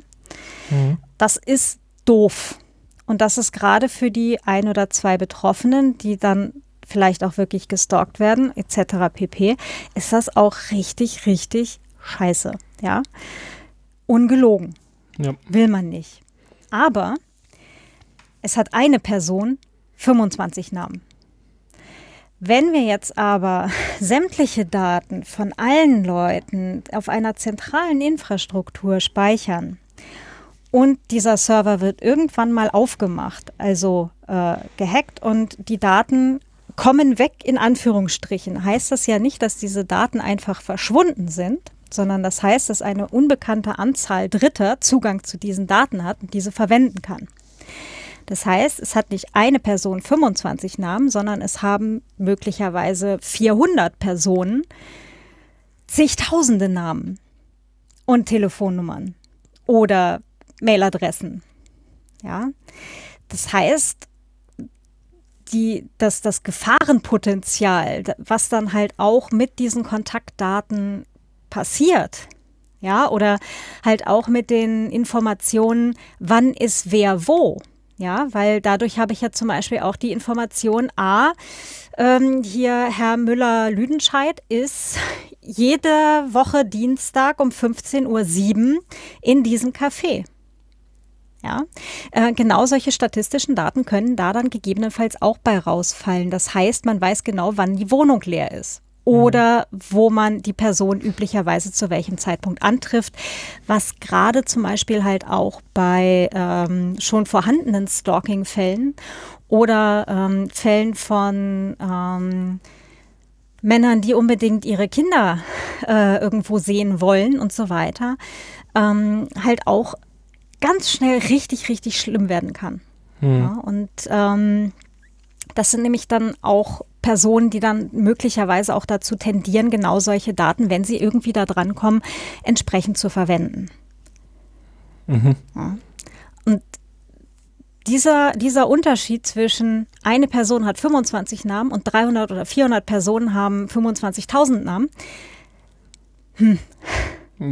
Mhm. Das ist doof. Und das ist gerade für die ein oder zwei Betroffenen, die dann vielleicht auch wirklich gestalkt werden, etc. pp., ist das auch richtig, richtig scheiße. Ja. Ungelogen. Ja. Will man nicht. Aber es hat eine Person 25 Namen. Wenn wir jetzt aber sämtliche Daten von allen Leuten auf einer zentralen Infrastruktur speichern und dieser Server wird irgendwann mal aufgemacht, also äh, gehackt und die Daten kommen weg in Anführungsstrichen, heißt das ja nicht, dass diese Daten einfach verschwunden sind, sondern das heißt, dass eine unbekannte Anzahl Dritter Zugang zu diesen Daten hat und diese verwenden kann. Das heißt, es hat nicht eine Person 25 Namen, sondern es haben möglicherweise 400 Personen zigtausende Namen und Telefonnummern oder Mailadressen. Ja, das heißt, die, das, das Gefahrenpotenzial, was dann halt auch mit diesen Kontaktdaten passiert, ja, oder halt auch mit den Informationen, wann ist wer wo. Ja, weil dadurch habe ich ja zum Beispiel auch die Information, A, ähm, hier Herr Müller-Lüdenscheid ist jede Woche Dienstag um 15.07 Uhr in diesem Café. Ja, äh, genau solche statistischen Daten können da dann gegebenenfalls auch bei rausfallen. Das heißt, man weiß genau, wann die Wohnung leer ist oder wo man die Person üblicherweise zu welchem Zeitpunkt antrifft, was gerade zum Beispiel halt auch bei ähm, schon vorhandenen Stalking-Fällen oder ähm, Fällen von ähm, Männern, die unbedingt ihre Kinder äh, irgendwo sehen wollen und so weiter, ähm, halt auch ganz schnell richtig, richtig schlimm werden kann. Hm. Ja, und ähm, das sind nämlich dann auch Personen, die dann möglicherweise auch dazu tendieren, genau solche Daten, wenn sie irgendwie da dran kommen, entsprechend zu verwenden. Mhm. Ja. Und dieser, dieser Unterschied zwischen eine Person hat 25 Namen und 300 oder 400 Personen haben 25.000 Namen. Hm.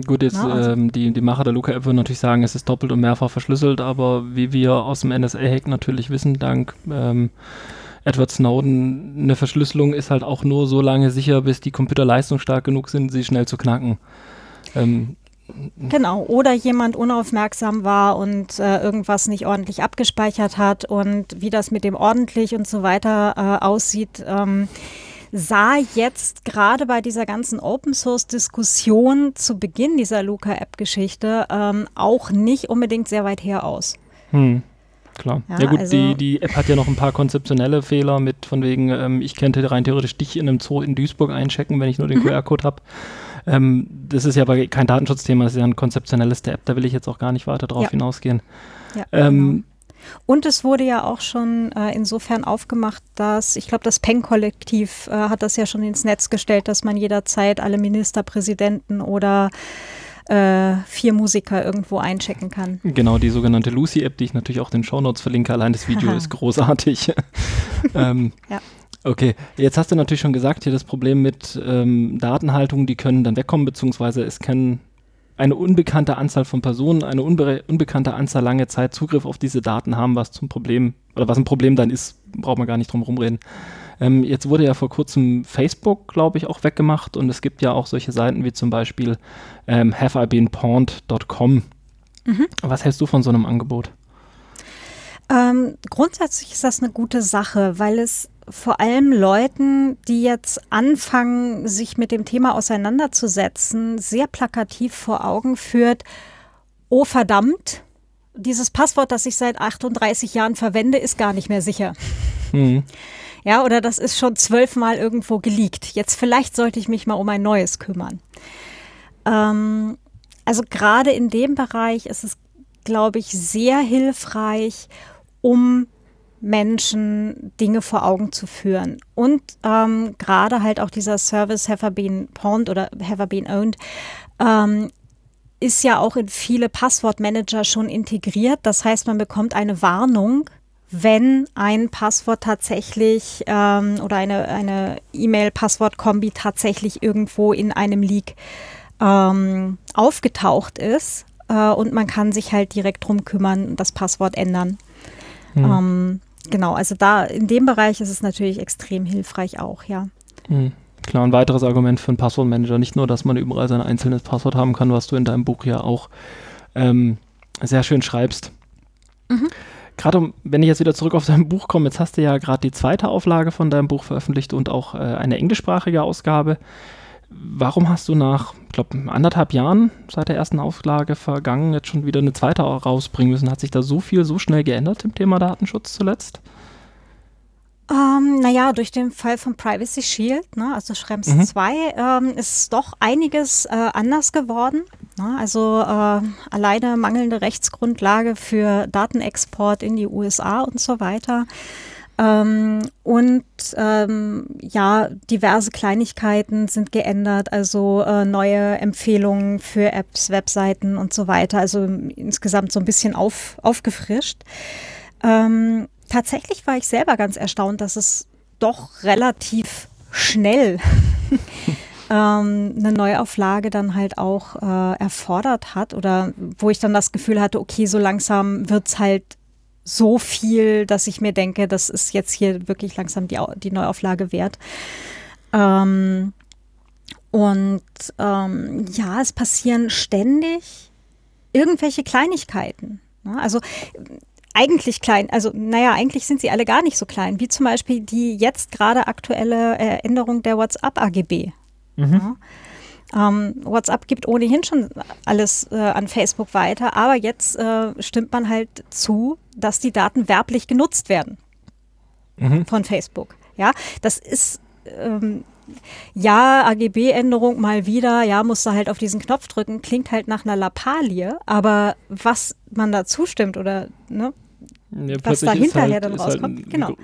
Gut, jetzt Na, also. ähm, die, die Macher der Luca-App würden natürlich sagen, es ist doppelt und mehrfach verschlüsselt, aber wie wir aus dem NSA-Hack natürlich wissen, dank ähm, Edward Snowden, eine Verschlüsselung ist halt auch nur so lange sicher, bis die Computer leistungsstark genug sind, sie schnell zu knacken. Ähm, Genau, oder jemand unaufmerksam war und äh, irgendwas nicht ordentlich abgespeichert hat und wie das mit dem ordentlich und so weiter äh, aussieht, ähm, sah jetzt gerade bei dieser ganzen Open Source Diskussion zu Beginn dieser Luca-App-Geschichte ähm, auch nicht unbedingt sehr weit her aus. Hm. Klar. Ja, ja gut, also die, die App hat ja noch ein paar konzeptionelle Fehler mit von wegen, ähm, ich könnte rein theoretisch dich in einem Zoo in Duisburg einchecken, wenn ich nur den mhm. QR-Code habe. Ähm, das ist ja aber kein Datenschutzthema, das ist ja ein konzeptionelles der App, da will ich jetzt auch gar nicht weiter drauf ja. hinausgehen. Ja, ähm, genau. Und es wurde ja auch schon äh, insofern aufgemacht, dass, ich glaube, das Peng-Kollektiv äh, hat das ja schon ins Netz gestellt, dass man jederzeit alle Ministerpräsidenten oder äh, vier Musiker irgendwo einchecken kann. Genau, die sogenannte Lucy-App, die ich natürlich auch in den Shownotes verlinke. Allein das Video ist großartig. ähm, ja. Okay, jetzt hast du natürlich schon gesagt, hier das Problem mit ähm, Datenhaltung, die können dann wegkommen, beziehungsweise es können eine unbekannte Anzahl von Personen, eine unbe unbekannte Anzahl lange Zeit Zugriff auf diese Daten haben, was zum Problem, oder was ein Problem dann ist, braucht man gar nicht drum rumreden. Ähm, jetzt wurde ja vor kurzem Facebook, glaube ich, auch weggemacht und es gibt ja auch solche Seiten wie zum Beispiel ähm, haveibeenpawned.com. Mhm. Was hältst du von so einem Angebot? Ähm, grundsätzlich ist das eine gute Sache, weil es vor allem Leuten, die jetzt anfangen, sich mit dem Thema auseinanderzusetzen, sehr plakativ vor Augen führt, oh verdammt, dieses Passwort, das ich seit 38 Jahren verwende, ist gar nicht mehr sicher. Mhm. Ja, oder das ist schon zwölfmal irgendwo geleakt. Jetzt vielleicht sollte ich mich mal um ein neues kümmern. Ähm, also gerade in dem Bereich ist es, glaube ich, sehr hilfreich, um Menschen Dinge vor Augen zu führen. Und ähm, gerade halt auch dieser Service Have Been Pawned oder Have Been Owned ähm, ist ja auch in viele Passwortmanager schon integriert. Das heißt, man bekommt eine Warnung, wenn ein Passwort tatsächlich ähm, oder eine, eine E-Mail-Passwort-Kombi tatsächlich irgendwo in einem Leak ähm, aufgetaucht ist. Äh, und man kann sich halt direkt drum kümmern und das Passwort ändern. Hm. Genau, also da in dem Bereich ist es natürlich extrem hilfreich auch, ja. Mhm. Klar, ein weiteres Argument für einen Passwortmanager, nicht nur, dass man überall sein einzelnes Passwort haben kann, was du in deinem Buch ja auch ähm, sehr schön schreibst. Mhm. Gerade wenn ich jetzt wieder zurück auf dein Buch komme, jetzt hast du ja gerade die zweite Auflage von deinem Buch veröffentlicht und auch äh, eine englischsprachige Ausgabe. Warum hast du nach, ich glaube, anderthalb Jahren seit der ersten Auflage vergangen jetzt schon wieder eine zweite rausbringen müssen? Hat sich da so viel so schnell geändert im Thema Datenschutz zuletzt? Ähm, naja, durch den Fall von Privacy Shield, ne, also Schrems mhm. 2, ähm, ist doch einiges äh, anders geworden. Ne? Also äh, alleine mangelnde Rechtsgrundlage für Datenexport in die USA und so weiter. Ähm, und ähm, ja, diverse Kleinigkeiten sind geändert, also äh, neue Empfehlungen für Apps, Webseiten und so weiter. Also insgesamt so ein bisschen auf, aufgefrischt. Ähm, tatsächlich war ich selber ganz erstaunt, dass es doch relativ schnell ähm, eine Neuauflage dann halt auch äh, erfordert hat oder wo ich dann das Gefühl hatte, okay, so langsam wird es halt so viel, dass ich mir denke, das ist jetzt hier wirklich langsam die, die Neuauflage wert. Ähm, und ähm, ja, es passieren ständig irgendwelche Kleinigkeiten. Ne? Also eigentlich klein, also naja, eigentlich sind sie alle gar nicht so klein, wie zum Beispiel die jetzt gerade aktuelle Änderung der WhatsApp-AGB. Mhm. Ja? Ähm, WhatsApp gibt ohnehin schon alles äh, an Facebook weiter, aber jetzt äh, stimmt man halt zu, dass die Daten werblich genutzt werden mhm. von Facebook. Ja, das ist ähm, ja, AGB-Änderung mal wieder, ja, muss da halt auf diesen Knopf drücken, klingt halt nach einer Lappalie, aber was man da zustimmt oder ne, ja, was da hinterher halt, dann rauskommt, halt genau.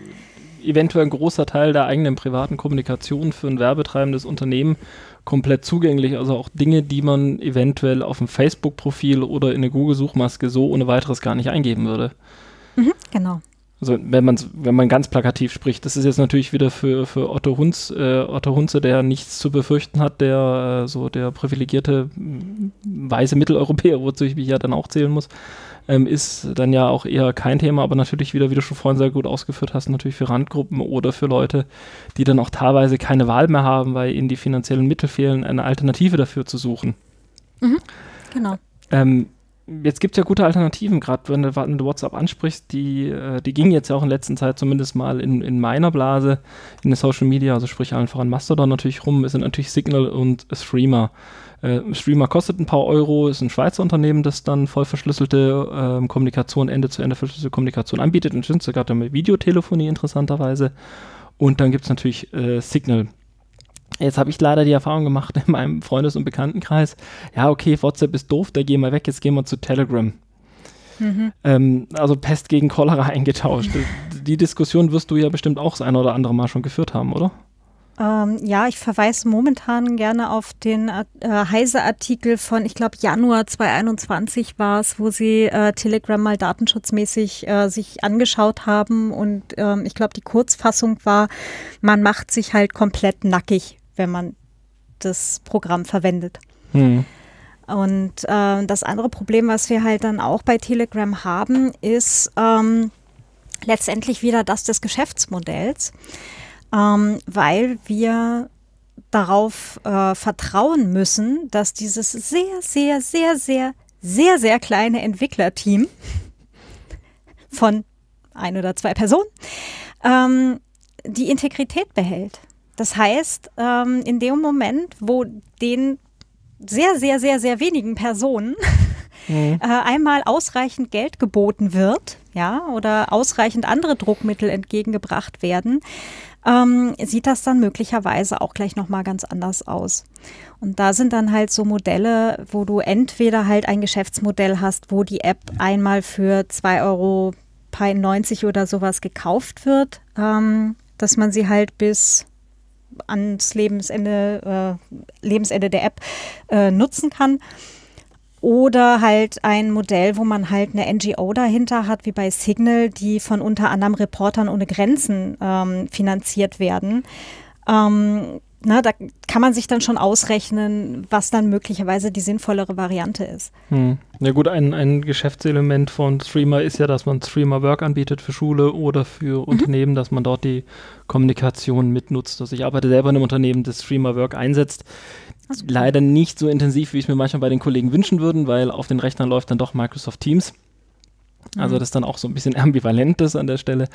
eventuell ein großer Teil der eigenen privaten Kommunikation für ein werbetreibendes Unternehmen komplett zugänglich. Also auch Dinge, die man eventuell auf dem Facebook-Profil oder in eine Google-Suchmaske so ohne weiteres gar nicht eingeben würde. Mhm, genau. Also wenn man wenn man ganz plakativ spricht, das ist jetzt natürlich wieder für, für Otto Hunz, äh, Otto Hunze, der nichts zu befürchten hat, der äh, so der privilegierte weiße Mitteleuropäer, wozu ich mich ja dann auch zählen muss, ähm, ist dann ja auch eher kein Thema, aber natürlich wieder, wie du schon vorhin sehr gut ausgeführt hast, natürlich für Randgruppen oder für Leute, die dann auch teilweise keine Wahl mehr haben, weil ihnen die finanziellen Mittel fehlen, eine Alternative dafür zu suchen. Mhm, genau. Ähm, jetzt gibt es ja gute Alternativen, gerade wenn, du WhatsApp ansprichst, die, äh, die gingen jetzt ja auch in letzter Zeit zumindest mal in, in meiner Blase, in den Social Media, also sprich allen voran Mastodon natürlich rum, es sind natürlich Signal und Streamer. Äh, Streamer kostet ein paar Euro, ist ein Schweizer Unternehmen, das dann voll verschlüsselte äh, Kommunikation, Ende-zu-Ende verschlüsselte Kommunikation anbietet und sind sogar mit Videotelefonie interessanterweise. Und dann gibt es natürlich äh, Signal. Jetzt habe ich leider die Erfahrung gemacht in meinem Freundes- und Bekanntenkreis, ja, okay, WhatsApp ist doof, da gehen wir weg, jetzt gehen wir zu Telegram. Mhm. Ähm, also Pest gegen Cholera eingetauscht. die Diskussion wirst du ja bestimmt auch das eine oder andere Mal schon geführt haben, oder? Ähm, ja, ich verweise momentan gerne auf den äh, Heise-Artikel von, ich glaube, Januar 2021 war es, wo sie äh, Telegram mal datenschutzmäßig äh, sich angeschaut haben. Und ähm, ich glaube, die Kurzfassung war, man macht sich halt komplett nackig, wenn man das Programm verwendet. Hm. Und äh, das andere Problem, was wir halt dann auch bei Telegram haben, ist ähm, letztendlich wieder das des Geschäftsmodells ähm, weil wir darauf äh, vertrauen müssen, dass dieses sehr, sehr, sehr, sehr, sehr, sehr kleine Entwicklerteam von ein oder zwei Personen ähm, die Integrität behält. Das heißt, ähm, in dem Moment, wo den sehr, sehr, sehr, sehr wenigen Personen mhm. äh, einmal ausreichend Geld geboten wird, ja, oder ausreichend andere Druckmittel entgegengebracht werden, ähm, sieht das dann möglicherweise auch gleich nochmal ganz anders aus. Und da sind dann halt so Modelle, wo du entweder halt ein Geschäftsmodell hast, wo die App einmal für 2,90 Euro oder sowas gekauft wird, ähm, dass man sie halt bis ans Lebensende, äh, Lebensende der App äh, nutzen kann. Oder halt ein Modell, wo man halt eine NGO dahinter hat, wie bei Signal, die von unter anderem Reportern ohne Grenzen ähm, finanziert werden. Ähm, na, da kann man sich dann schon ausrechnen, was dann möglicherweise die sinnvollere Variante ist. Hm. Ja gut, ein, ein Geschäftselement von Streamer ist ja, dass man Streamer Work anbietet für Schule oder für mhm. Unternehmen, dass man dort die Kommunikation mitnutzt. Also ich arbeite selber in einem Unternehmen, das Streamer Work einsetzt. Also, Leider nicht so intensiv, wie ich es mir manchmal bei den Kollegen wünschen würden, weil auf den Rechnern läuft dann doch Microsoft Teams. Also mhm. das ist dann auch so ein bisschen ambivalentes an der Stelle.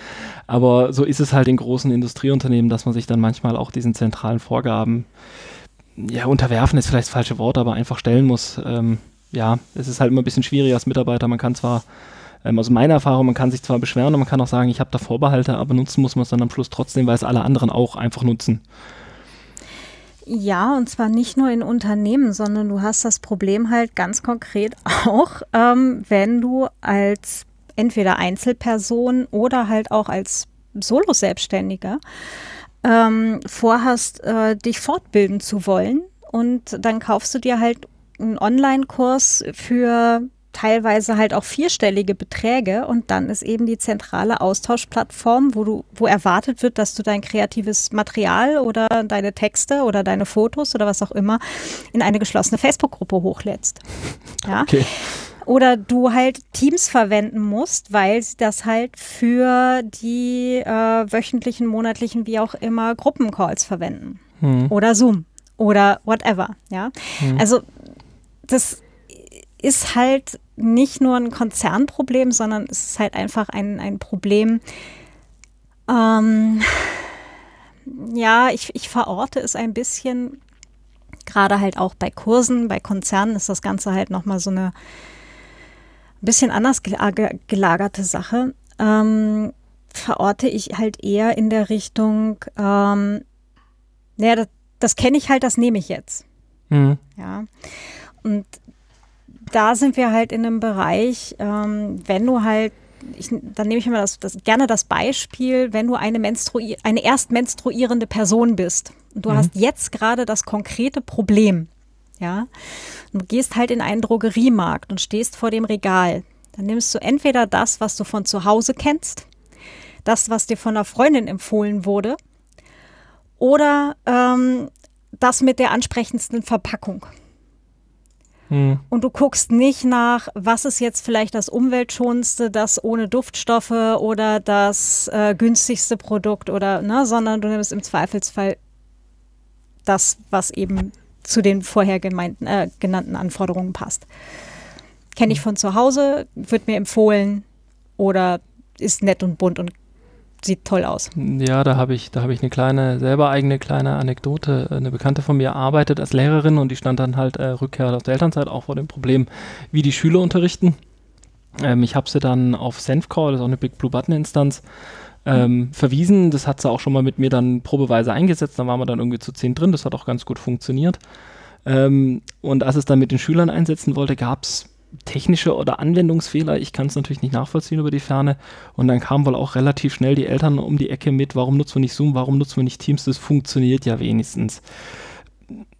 Aber so ist es halt in großen Industrieunternehmen, dass man sich dann manchmal auch diesen zentralen Vorgaben, ja, unterwerfen ist vielleicht das falsche Wort, aber einfach stellen muss. Ähm, ja, es ist halt immer ein bisschen schwierig als Mitarbeiter. Man kann zwar, ähm, also meine Erfahrung, man kann sich zwar beschweren und man kann auch sagen, ich habe da Vorbehalte, aber nutzen muss man es dann am Schluss trotzdem, weil es alle anderen auch einfach nutzen. Ja, und zwar nicht nur in Unternehmen, sondern du hast das Problem halt ganz konkret auch, ähm, wenn du als entweder Einzelperson oder halt auch als Solo-Selbstständiger ähm, vorhast, äh, dich fortbilden zu wollen. Und dann kaufst du dir halt einen Online-Kurs für teilweise halt auch vierstellige Beträge und dann ist eben die zentrale Austauschplattform, wo du, wo erwartet wird, dass du dein kreatives Material oder deine Texte oder deine Fotos oder was auch immer in eine geschlossene Facebook-Gruppe hochlädst. Ja. Okay. Oder du halt Teams verwenden musst, weil sie das halt für die äh, wöchentlichen, monatlichen, wie auch immer, Gruppencalls verwenden. Hm. Oder Zoom oder whatever. Ja. Hm. Also das ist halt nicht nur ein Konzernproblem, sondern es ist halt einfach ein, ein Problem. Ähm, ja, ich, ich verorte es ein bisschen, gerade halt auch bei Kursen, bei Konzernen ist das Ganze halt nochmal so eine ein bisschen anders gelagerte Sache. Ähm, verorte ich halt eher in der Richtung, ähm, naja, das, das kenne ich halt, das nehme ich jetzt. Mhm. Ja. Und da sind wir halt in einem Bereich, ähm, wenn du halt ich, dann nehme ich mir das, das, gerne das Beispiel, wenn du eine, Menstrui eine erst menstruierende Person bist und du mhm. hast jetzt gerade das konkrete Problem, ja, du gehst halt in einen Drogeriemarkt und stehst vor dem Regal, dann nimmst du entweder das, was du von zu Hause kennst, das, was dir von einer Freundin empfohlen wurde, oder ähm, das mit der ansprechendsten Verpackung. Hm. Und du guckst nicht nach, was ist jetzt vielleicht das umweltschonendste, das ohne Duftstoffe oder das äh, günstigste Produkt oder, ne, sondern du nimmst im Zweifelsfall das, was eben zu den vorher gemeinten, äh, genannten Anforderungen passt. Kenne ich hm. von zu Hause, wird mir empfohlen oder ist nett und bunt und sieht toll aus. Ja, da habe ich, da ich eine kleine, selber eigene kleine Anekdote. Eine Bekannte von mir arbeitet als Lehrerin und die stand dann halt äh, Rückkehr aus der Elternzeit auch vor dem Problem, wie die Schüler unterrichten. Ähm, ich habe sie dann auf SenfCall, das ist auch eine Big Blue Button Instanz, ähm, verwiesen. Das hat sie auch schon mal mit mir dann probeweise eingesetzt. Da waren wir dann irgendwie zu zehn drin. Das hat auch ganz gut funktioniert. Ähm, und als es dann mit den Schülern einsetzen wollte, gab es technische oder Anwendungsfehler. Ich kann es natürlich nicht nachvollziehen über die Ferne. Und dann kamen wohl auch relativ schnell die Eltern um die Ecke mit, warum nutzen wir nicht Zoom, warum nutzen wir nicht Teams, das funktioniert ja wenigstens.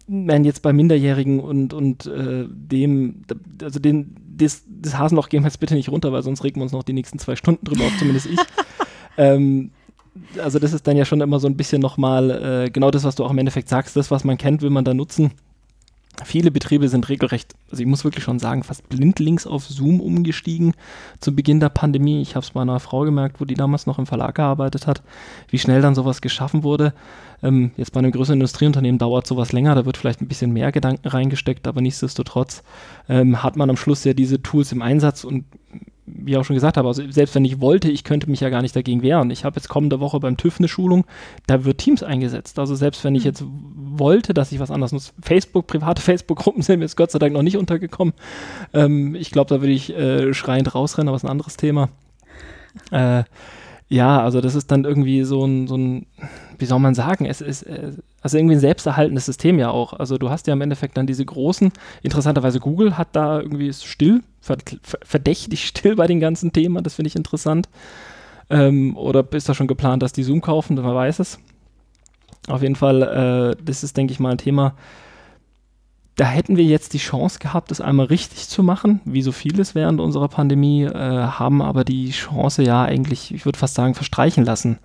Wenn jetzt bei Minderjährigen und, und äh, dem, also den, das, das Hasenloch gehen wir jetzt bitte nicht runter, weil sonst regen wir uns noch die nächsten zwei Stunden drüber auf, zumindest ich. ähm, also das ist dann ja schon immer so ein bisschen nochmal äh, genau das, was du auch im Endeffekt sagst, das, was man kennt, will man da nutzen Viele Betriebe sind regelrecht, also ich muss wirklich schon sagen, fast blindlings auf Zoom umgestiegen zu Beginn der Pandemie. Ich habe es bei einer Frau gemerkt, wo die damals noch im Verlag gearbeitet hat, wie schnell dann sowas geschaffen wurde. Ähm, jetzt bei einem größeren Industrieunternehmen dauert sowas länger, da wird vielleicht ein bisschen mehr Gedanken reingesteckt, aber nichtsdestotrotz ähm, hat man am Schluss ja diese Tools im Einsatz und wie ich auch schon gesagt habe, also selbst wenn ich wollte, ich könnte mich ja gar nicht dagegen wehren. Ich habe jetzt kommende Woche beim TÜV eine Schulung, da wird Teams eingesetzt. Also selbst wenn ich hm. jetzt wollte, dass ich was anderes nutze, Facebook, private Facebook-Gruppen sind mir jetzt Gott sei Dank noch nicht untergekommen. Ähm, ich glaube, da würde ich äh, schreiend rausrennen, aber ist ein anderes Thema. Äh, ja, also das ist dann irgendwie so ein, so ein wie soll man sagen, es ist äh, also irgendwie ein selbsterhaltendes System ja auch. Also du hast ja im Endeffekt dann diese großen, interessanterweise Google hat da irgendwie still, verdächtig still bei den ganzen Themen, das finde ich interessant. Ähm, oder ist da schon geplant, dass die Zoom kaufen, man weiß es. Auf jeden Fall, äh, das ist, denke ich mal, ein Thema, da hätten wir jetzt die Chance gehabt, das einmal richtig zu machen, wie so vieles während unserer Pandemie, äh, haben aber die Chance ja eigentlich, ich würde fast sagen, verstreichen lassen.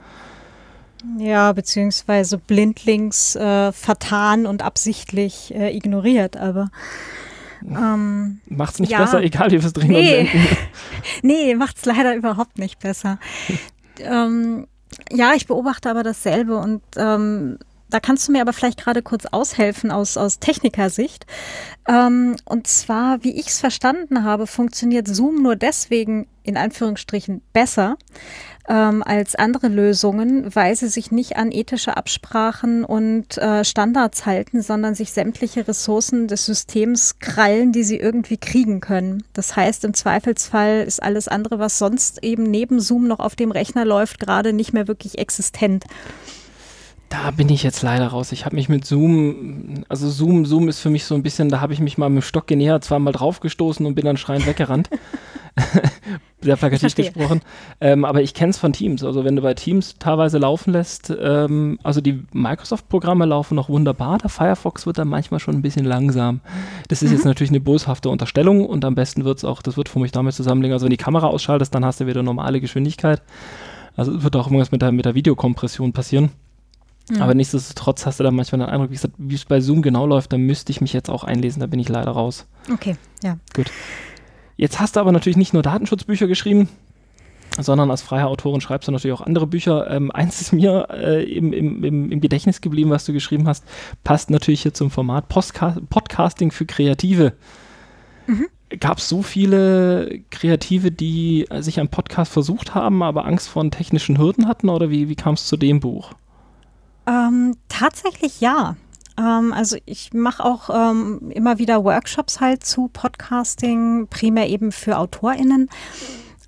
Ja, beziehungsweise blindlings äh, vertan und absichtlich äh, ignoriert, aber ähm, macht's nicht ja, besser, egal wie wir es drehen nee. nee, macht's leider überhaupt nicht besser. ähm, ja, ich beobachte aber dasselbe und ähm, da kannst du mir aber vielleicht gerade kurz aushelfen aus, aus Technikersicht. Ähm, und zwar, wie ich es verstanden habe, funktioniert Zoom nur deswegen in Anführungsstrichen besser, ähm, als andere Lösungen, weil sie sich nicht an ethische Absprachen und äh, Standards halten, sondern sich sämtliche Ressourcen des Systems krallen, die sie irgendwie kriegen können. Das heißt, im Zweifelsfall ist alles andere, was sonst eben neben Zoom noch auf dem Rechner läuft, gerade nicht mehr wirklich existent. Da bin ich jetzt leider raus. Ich habe mich mit Zoom, also Zoom, Zoom ist für mich so ein bisschen, da habe ich mich mal mit dem Stock genähert, zweimal draufgestoßen und bin dann schreiend weggerannt. Sehr plakativ gesprochen. Ähm, aber ich kenne es von Teams. Also wenn du bei Teams teilweise laufen lässt, ähm, also die Microsoft-Programme laufen noch wunderbar, der Firefox wird dann manchmal schon ein bisschen langsam. Das ist mhm. jetzt natürlich eine boshafte Unterstellung und am besten wird es auch, das wird für mich damit zusammenlegen, also wenn die Kamera ausschaltest, dann hast du wieder normale Geschwindigkeit. Also wird auch irgendwas mit der, mit der Videokompression passieren. Aber nichtsdestotrotz hast du da manchmal den Eindruck, wie gesagt, wie es bei Zoom genau läuft, da müsste ich mich jetzt auch einlesen, da bin ich leider raus. Okay, ja. Gut. Jetzt hast du aber natürlich nicht nur Datenschutzbücher geschrieben, sondern als freie Autorin schreibst du natürlich auch andere Bücher. Ähm, eins ist mir äh, im, im, im, Gedächtnis geblieben, was du geschrieben hast, passt natürlich hier zum Format Postca Podcasting für Kreative. Mhm. Gab es so viele Kreative, die sich am Podcast versucht haben, aber Angst vor technischen Hürden hatten? Oder wie, wie kam es zu dem Buch? Ähm, tatsächlich ja. Ähm, also ich mache auch ähm, immer wieder Workshops halt zu Podcasting, primär eben für AutorInnen.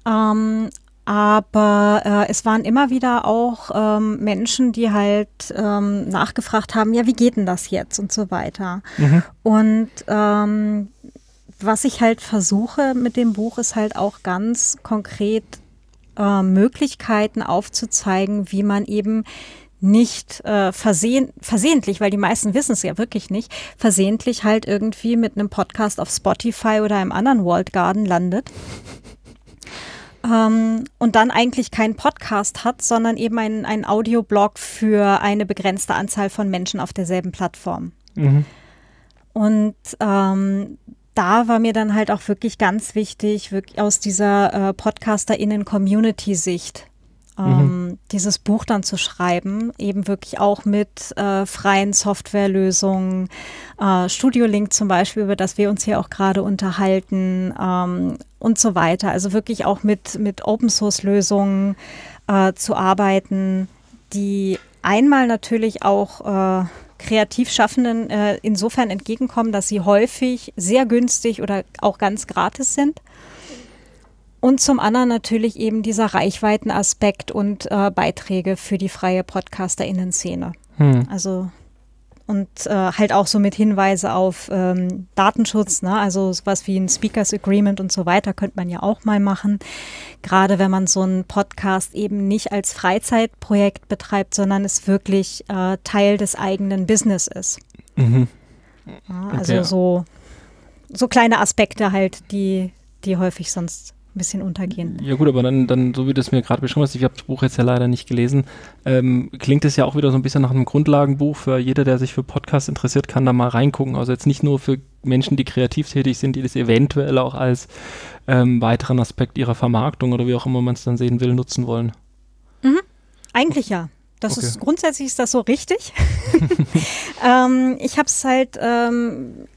Ähm, aber äh, es waren immer wieder auch ähm, Menschen, die halt ähm, nachgefragt haben, ja, wie geht denn das jetzt und so weiter. Mhm. Und ähm, was ich halt versuche mit dem Buch ist halt auch ganz konkret äh, Möglichkeiten aufzuzeigen, wie man eben nicht äh, versehen, versehentlich, weil die meisten wissen es ja wirklich nicht, versehentlich halt irgendwie mit einem Podcast auf Spotify oder einem anderen World Garden landet. Ähm, und dann eigentlich keinen Podcast hat, sondern eben einen, einen Audioblog für eine begrenzte Anzahl von Menschen auf derselben Plattform. Mhm. Und ähm, da war mir dann halt auch wirklich ganz wichtig, wirklich aus dieser äh, PodcasterInnen-Community-Sicht ähm, mhm. dieses Buch dann zu schreiben, eben wirklich auch mit äh, freien Softwarelösungen, äh, Studio Link zum Beispiel, über das wir uns hier auch gerade unterhalten ähm, und so weiter. Also wirklich auch mit, mit Open Source Lösungen äh, zu arbeiten, die einmal natürlich auch äh, Kreativschaffenden äh, insofern entgegenkommen, dass sie häufig sehr günstig oder auch ganz gratis sind und zum anderen natürlich eben dieser Reichweitenaspekt und äh, Beiträge für die freie Podcaster-Innen-Szene. Hm. Also und äh, halt auch so mit Hinweise auf ähm, Datenschutz, ne? also sowas wie ein Speakers Agreement und so weiter könnte man ja auch mal machen. Gerade wenn man so einen Podcast eben nicht als Freizeitprojekt betreibt, sondern es wirklich äh, Teil des eigenen Business ist. Mhm. Ja, also okay. so, so kleine Aspekte halt, die, die häufig sonst ein bisschen untergehen. Ja gut, aber dann, dann so wie du es mir gerade beschrieben hast, ich habe das Buch jetzt ja leider nicht gelesen, ähm, klingt es ja auch wieder so ein bisschen nach einem Grundlagenbuch für jeder, der sich für Podcasts interessiert, kann da mal reingucken. Also jetzt nicht nur für Menschen, die kreativ tätig sind, die das eventuell auch als ähm, weiteren Aspekt ihrer Vermarktung oder wie auch immer man es dann sehen will, nutzen wollen. Mhm. Eigentlich ja. Das okay. ist grundsätzlich ist das so richtig. ähm, ich habe es halt ähm,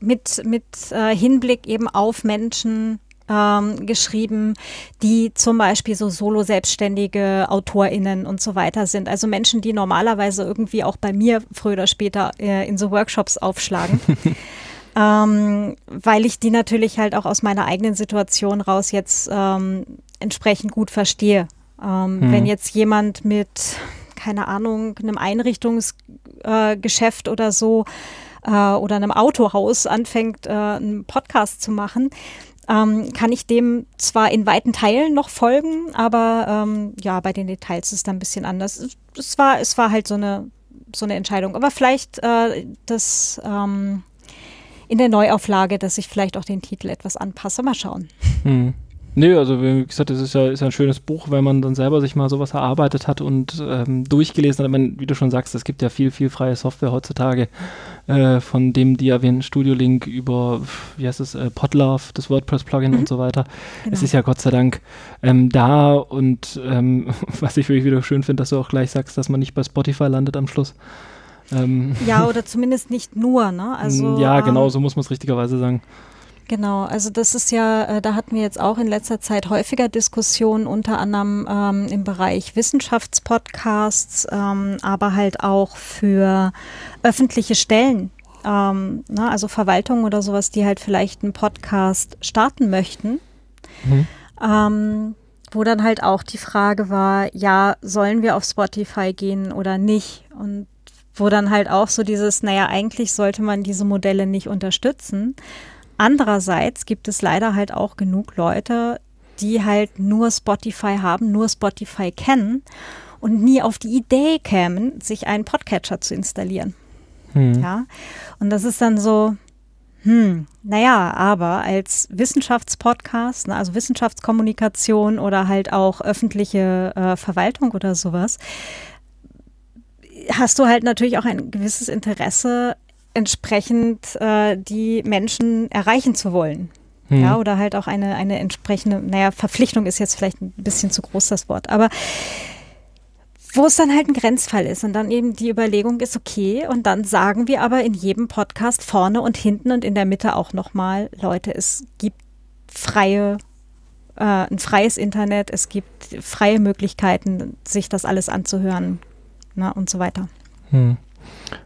mit, mit äh, Hinblick eben auf Menschen ähm, geschrieben, die zum Beispiel so solo-selbstständige AutorInnen und so weiter sind. Also Menschen, die normalerweise irgendwie auch bei mir früher oder später äh, in so Workshops aufschlagen. ähm, weil ich die natürlich halt auch aus meiner eigenen Situation raus jetzt ähm, entsprechend gut verstehe. Ähm, hm. Wenn jetzt jemand mit, keine Ahnung, einem Einrichtungsgeschäft äh, oder so äh, oder einem Autohaus anfängt, äh, einen Podcast zu machen, ähm, kann ich dem zwar in weiten Teilen noch folgen, aber ähm, ja, bei den Details ist es dann ein bisschen anders. Es, war, es war halt so eine, so eine Entscheidung. Aber vielleicht äh, das ähm, in der Neuauflage, dass ich vielleicht auch den Titel etwas anpasse. Mal schauen. Hm. Nö, also wie gesagt, das ist ja ist ein schönes Buch, wenn man dann selber sich mal sowas erarbeitet hat und ähm, durchgelesen hat. Meine, wie du schon sagst, es gibt ja viel, viel freie Software heutzutage, äh, von dem die erwähnten Studio Link über, wie heißt es, äh, Podlove, das WordPress-Plugin mhm. und so weiter. Genau. Es ist ja Gott sei Dank ähm, da und ähm, was ich wirklich wieder schön finde, dass du auch gleich sagst, dass man nicht bei Spotify landet am Schluss. Ähm, ja, oder zumindest nicht nur, ne? Also, ja, genau, ähm, so muss man es richtigerweise sagen. Genau, also das ist ja, äh, da hatten wir jetzt auch in letzter Zeit häufiger Diskussionen, unter anderem ähm, im Bereich Wissenschaftspodcasts, ähm, aber halt auch für öffentliche Stellen, ähm, ne, also Verwaltungen oder sowas, die halt vielleicht einen Podcast starten möchten. Mhm. Ähm, wo dann halt auch die Frage war, ja, sollen wir auf Spotify gehen oder nicht? Und wo dann halt auch so dieses, naja, eigentlich sollte man diese Modelle nicht unterstützen, Andererseits gibt es leider halt auch genug Leute, die halt nur Spotify haben, nur Spotify kennen und nie auf die Idee kämen, sich einen Podcatcher zu installieren. Hm. Ja, und das ist dann so, hm, naja, aber als Wissenschaftspodcast, ne, also Wissenschaftskommunikation oder halt auch öffentliche äh, Verwaltung oder sowas, hast du halt natürlich auch ein gewisses Interesse entsprechend äh, die Menschen erreichen zu wollen. Hm. Ja, oder halt auch eine, eine entsprechende, naja, Verpflichtung ist jetzt vielleicht ein bisschen zu groß das Wort, aber wo es dann halt ein Grenzfall ist und dann eben die Überlegung ist, okay, und dann sagen wir aber in jedem Podcast vorne und hinten und in der Mitte auch nochmal, Leute, es gibt freie, äh, ein freies Internet, es gibt freie Möglichkeiten, sich das alles anzuhören na, und so weiter. Hm.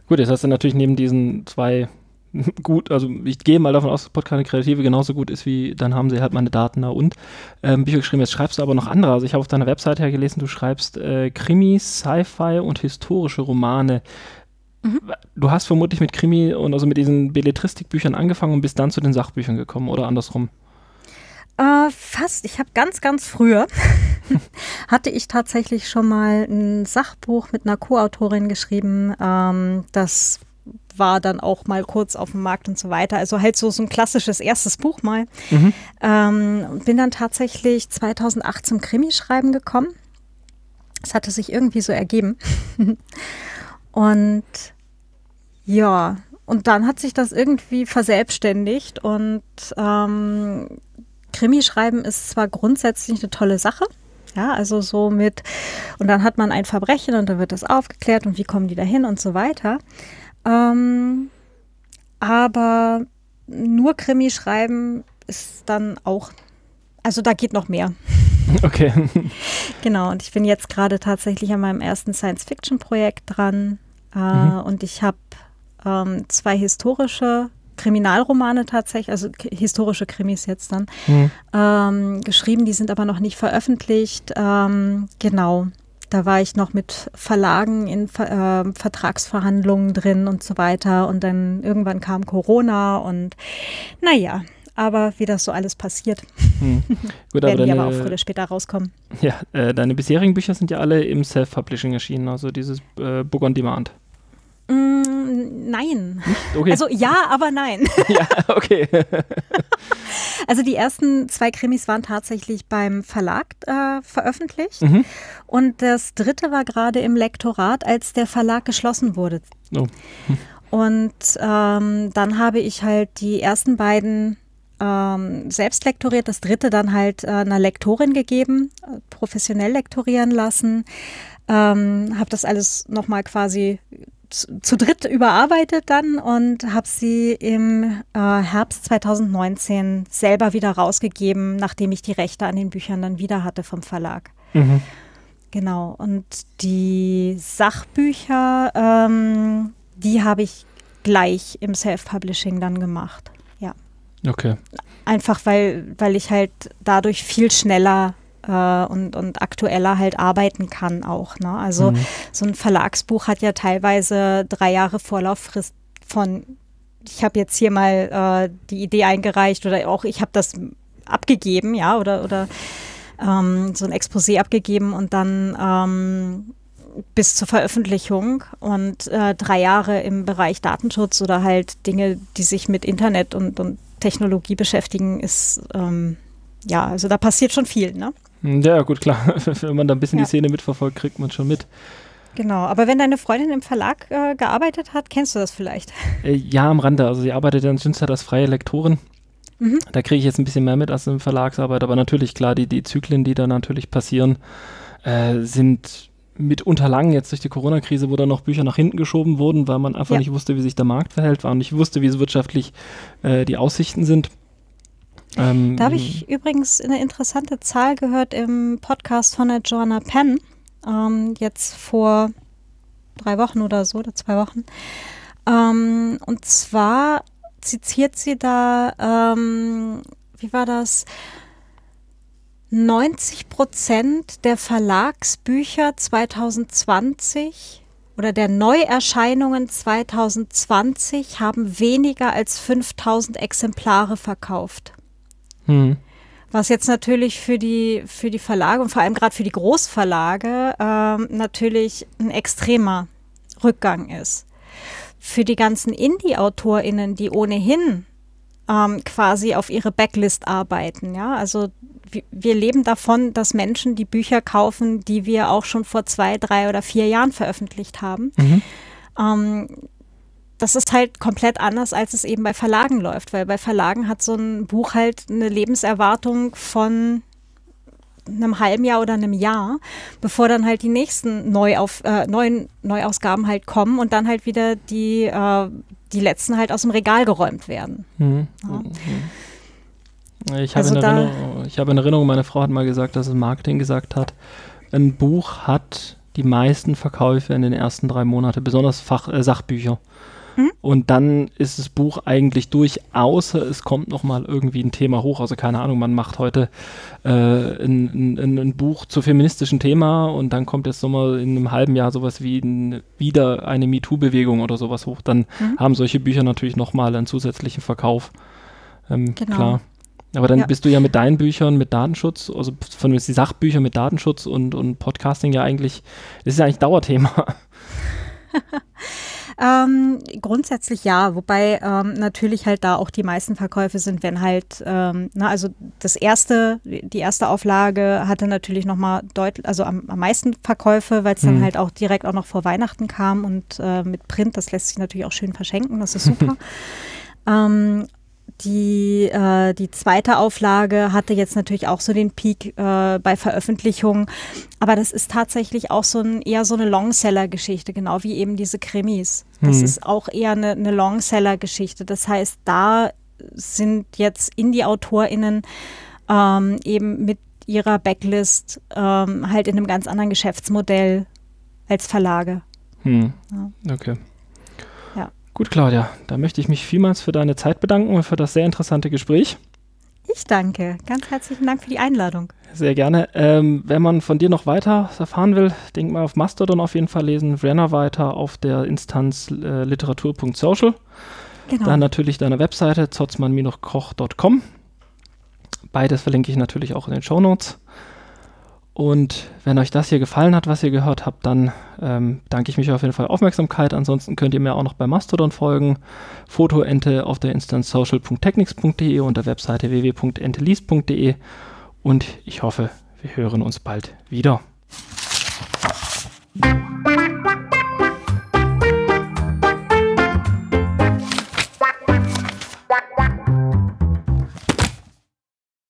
Gut, jetzt hast du natürlich neben diesen zwei gut, also ich gehe mal davon aus, dass Podcast Kreative genauso gut ist wie, dann haben sie halt meine Daten da und ähm, Bücher geschrieben. Jetzt schreibst du aber noch andere. Also ich habe auf deiner Webseite ja gelesen, du schreibst äh, Krimis, Sci-Fi und historische Romane. Mhm. Du hast vermutlich mit Krimi und also mit diesen Belletristikbüchern angefangen und bist dann zu den Sachbüchern gekommen oder andersrum? Äh, fast. Ich habe ganz, ganz früher hatte ich tatsächlich schon mal ein Sachbuch mit einer Co-Autorin geschrieben. Ähm, das war dann auch mal kurz auf dem Markt und so weiter. Also halt so, so ein klassisches erstes Buch mal. Mhm. Ähm, bin dann tatsächlich 2008 zum Krimischreiben gekommen. Es hatte sich irgendwie so ergeben. und ja, und dann hat sich das irgendwie verselbstständigt und ähm, Krimischreiben ist zwar grundsätzlich eine tolle Sache, ja, also so mit, und dann hat man ein Verbrechen und dann wird das aufgeklärt und wie kommen die dahin und so weiter. Ähm, aber nur Krimi schreiben ist dann auch, also da geht noch mehr. Okay. genau, und ich bin jetzt gerade tatsächlich an meinem ersten Science-Fiction-Projekt dran äh, mhm. und ich habe ähm, zwei historische Kriminalromane tatsächlich, also historische Krimis jetzt dann, mhm. ähm, geschrieben. Die sind aber noch nicht veröffentlicht. Ähm, genau. Da war ich noch mit Verlagen in äh, Vertragsverhandlungen drin und so weiter. Und dann irgendwann kam Corona und naja, aber wie das so alles passiert, hm. Gut, werden aber, deine, die aber auch früher oder später rauskommen. Ja, äh, deine bisherigen Bücher sind ja alle im Self-Publishing erschienen, also dieses äh, Book on Demand. Mm, nein. Okay. Also ja, aber nein. ja, okay. also die ersten zwei Krimis waren tatsächlich beim Verlag äh, veröffentlicht. Mhm. Und das dritte war gerade im Lektorat, als der Verlag geschlossen wurde. Oh. Hm. Und ähm, dann habe ich halt die ersten beiden ähm, selbst lektoriert, das dritte dann halt äh, einer Lektorin gegeben, äh, professionell lektorieren lassen. Ähm, habe das alles nochmal quasi zu, dritt überarbeitet dann und habe sie im äh, Herbst 2019 selber wieder rausgegeben, nachdem ich die Rechte an den Büchern dann wieder hatte vom Verlag. Mhm. Genau. Und die Sachbücher, ähm, die habe ich gleich im Self-Publishing dann gemacht. Ja. Okay. Einfach weil, weil ich halt dadurch viel schneller äh, und, und aktueller halt arbeiten kann auch. Ne? Also mhm. so ein Verlagsbuch hat ja teilweise drei Jahre Vorlauffrist von, ich habe jetzt hier mal äh, die Idee eingereicht oder auch ich habe das abgegeben, ja, oder, oder ähm, so ein Exposé abgegeben und dann ähm, bis zur Veröffentlichung und äh, drei Jahre im Bereich Datenschutz oder halt Dinge, die sich mit Internet und, und Technologie beschäftigen, ist ähm, ja, also da passiert schon viel, ne? Ja, gut, klar. Wenn man da ein bisschen ja. die Szene mitverfolgt, kriegt man schon mit. Genau, aber wenn deine Freundin im Verlag äh, gearbeitet hat, kennst du das vielleicht? Äh, ja, am Rande. Also sie arbeitet ja in Schönstadt als freie Lektorin. Mhm. Da kriege ich jetzt ein bisschen mehr mit als im Verlagsarbeit, aber natürlich, klar, die, die Zyklen, die da natürlich passieren, äh, sind mitunter lang jetzt durch die Corona-Krise, wo dann noch Bücher nach hinten geschoben wurden, weil man einfach ja. nicht wusste, wie sich der Markt verhält, weil man nicht wusste, wie es wirtschaftlich äh, die Aussichten sind. Ähm, da habe ich übrigens eine interessante Zahl gehört im Podcast von der Joanna Penn, ähm, jetzt vor drei Wochen oder so, oder zwei Wochen. Ähm, und zwar zitiert sie da, ähm, wie war das? 90 Prozent der Verlagsbücher 2020 oder der Neuerscheinungen 2020 haben weniger als 5000 Exemplare verkauft. Hm. Was jetzt natürlich für die, für die Verlage und vor allem gerade für die Großverlage ähm, natürlich ein extremer Rückgang ist. Für die ganzen Indie-AutorInnen, die ohnehin ähm, quasi auf ihre Backlist arbeiten, ja, also wir leben davon, dass Menschen die Bücher kaufen, die wir auch schon vor zwei, drei oder vier Jahren veröffentlicht haben. Mhm. Ähm, das ist halt komplett anders, als es eben bei Verlagen läuft, weil bei Verlagen hat so ein Buch halt eine Lebenserwartung von einem halben Jahr oder einem Jahr, bevor dann halt die nächsten Neuauf, äh, neuen Neuausgaben halt kommen und dann halt wieder die, äh, die letzten halt aus dem Regal geräumt werden. Mhm. Ja. Ich habe, also in Erinnerung, ich habe in Erinnerung, meine Frau hat mal gesagt, dass es Marketing gesagt hat, ein Buch hat die meisten Verkäufe in den ersten drei Monaten, besonders Fach, äh, Sachbücher. Mhm. Und dann ist das Buch eigentlich durch, außer es kommt nochmal irgendwie ein Thema hoch. Also keine Ahnung, man macht heute äh, ein, ein, ein, Buch zu feministischen Thema und dann kommt jetzt nochmal in einem halben Jahr sowas wie ein, wieder eine MeToo-Bewegung oder sowas hoch. Dann mhm. haben solche Bücher natürlich nochmal einen zusätzlichen Verkauf. Ähm, genau. Klar. Aber dann Ja. bist du ja mit deinen Büchern mit Datenschutz, also von die Sachbücher mit Datenschutz und, und Podcasting ja eigentlich, das ist ja eigentlich Dauerthema. Ähm, grundsätzlich ja, wobei ähm, natürlich halt da auch die meisten Verkäufe sind, wenn halt, ähm, na, also das erste, die erste Auflage hatte natürlich nochmal deutlich, also am, am meisten Verkäufe, weil es dann Mhm. halt auch direkt auch noch vor Weihnachten kam und äh, mit Print, das lässt sich natürlich auch schön verschenken, das ist super. ähm, die, äh, die zweite Auflage hatte jetzt natürlich auch so den Peak äh, bei Veröffentlichungen, aber das ist tatsächlich auch so ein, eher so eine Longseller-Geschichte, genau wie eben diese Krimis. Das Mhm. ist auch eher eine, eine Longseller-Geschichte. Das heißt, da sind jetzt Indie-AutorInnen ähm, eben mit ihrer Backlist ähm, halt in einem ganz anderen Geschäftsmodell als Verlage. Hm. Ja. Okay. Gut, Claudia, da möchte ich mich vielmals für deine Zeit bedanken und für das sehr interessante Gespräch. Ich danke. Ganz herzlichen Dank für die Einladung. Sehr gerne. Ähm, wenn man von dir noch weiter erfahren will, denk mal auf Mastodon auf jeden Fall lesen, Renner weiter auf der Instanz äh, literatur.social. Genau. Dann natürlich deine Webseite zotzmann-koch.com. Beides verlinke ich natürlich auch in den Shownotes. Und wenn euch das hier gefallen hat, was ihr gehört habt, dann ähm, danke ich mich auf jeden Fall Aufmerksamkeit. Ansonsten könnt ihr mir auch noch bei Mastodon folgen. Fotoente auf der Instanz social.technics.de und der Webseite www.entelease.de. Und ich hoffe, wir hören uns bald wieder.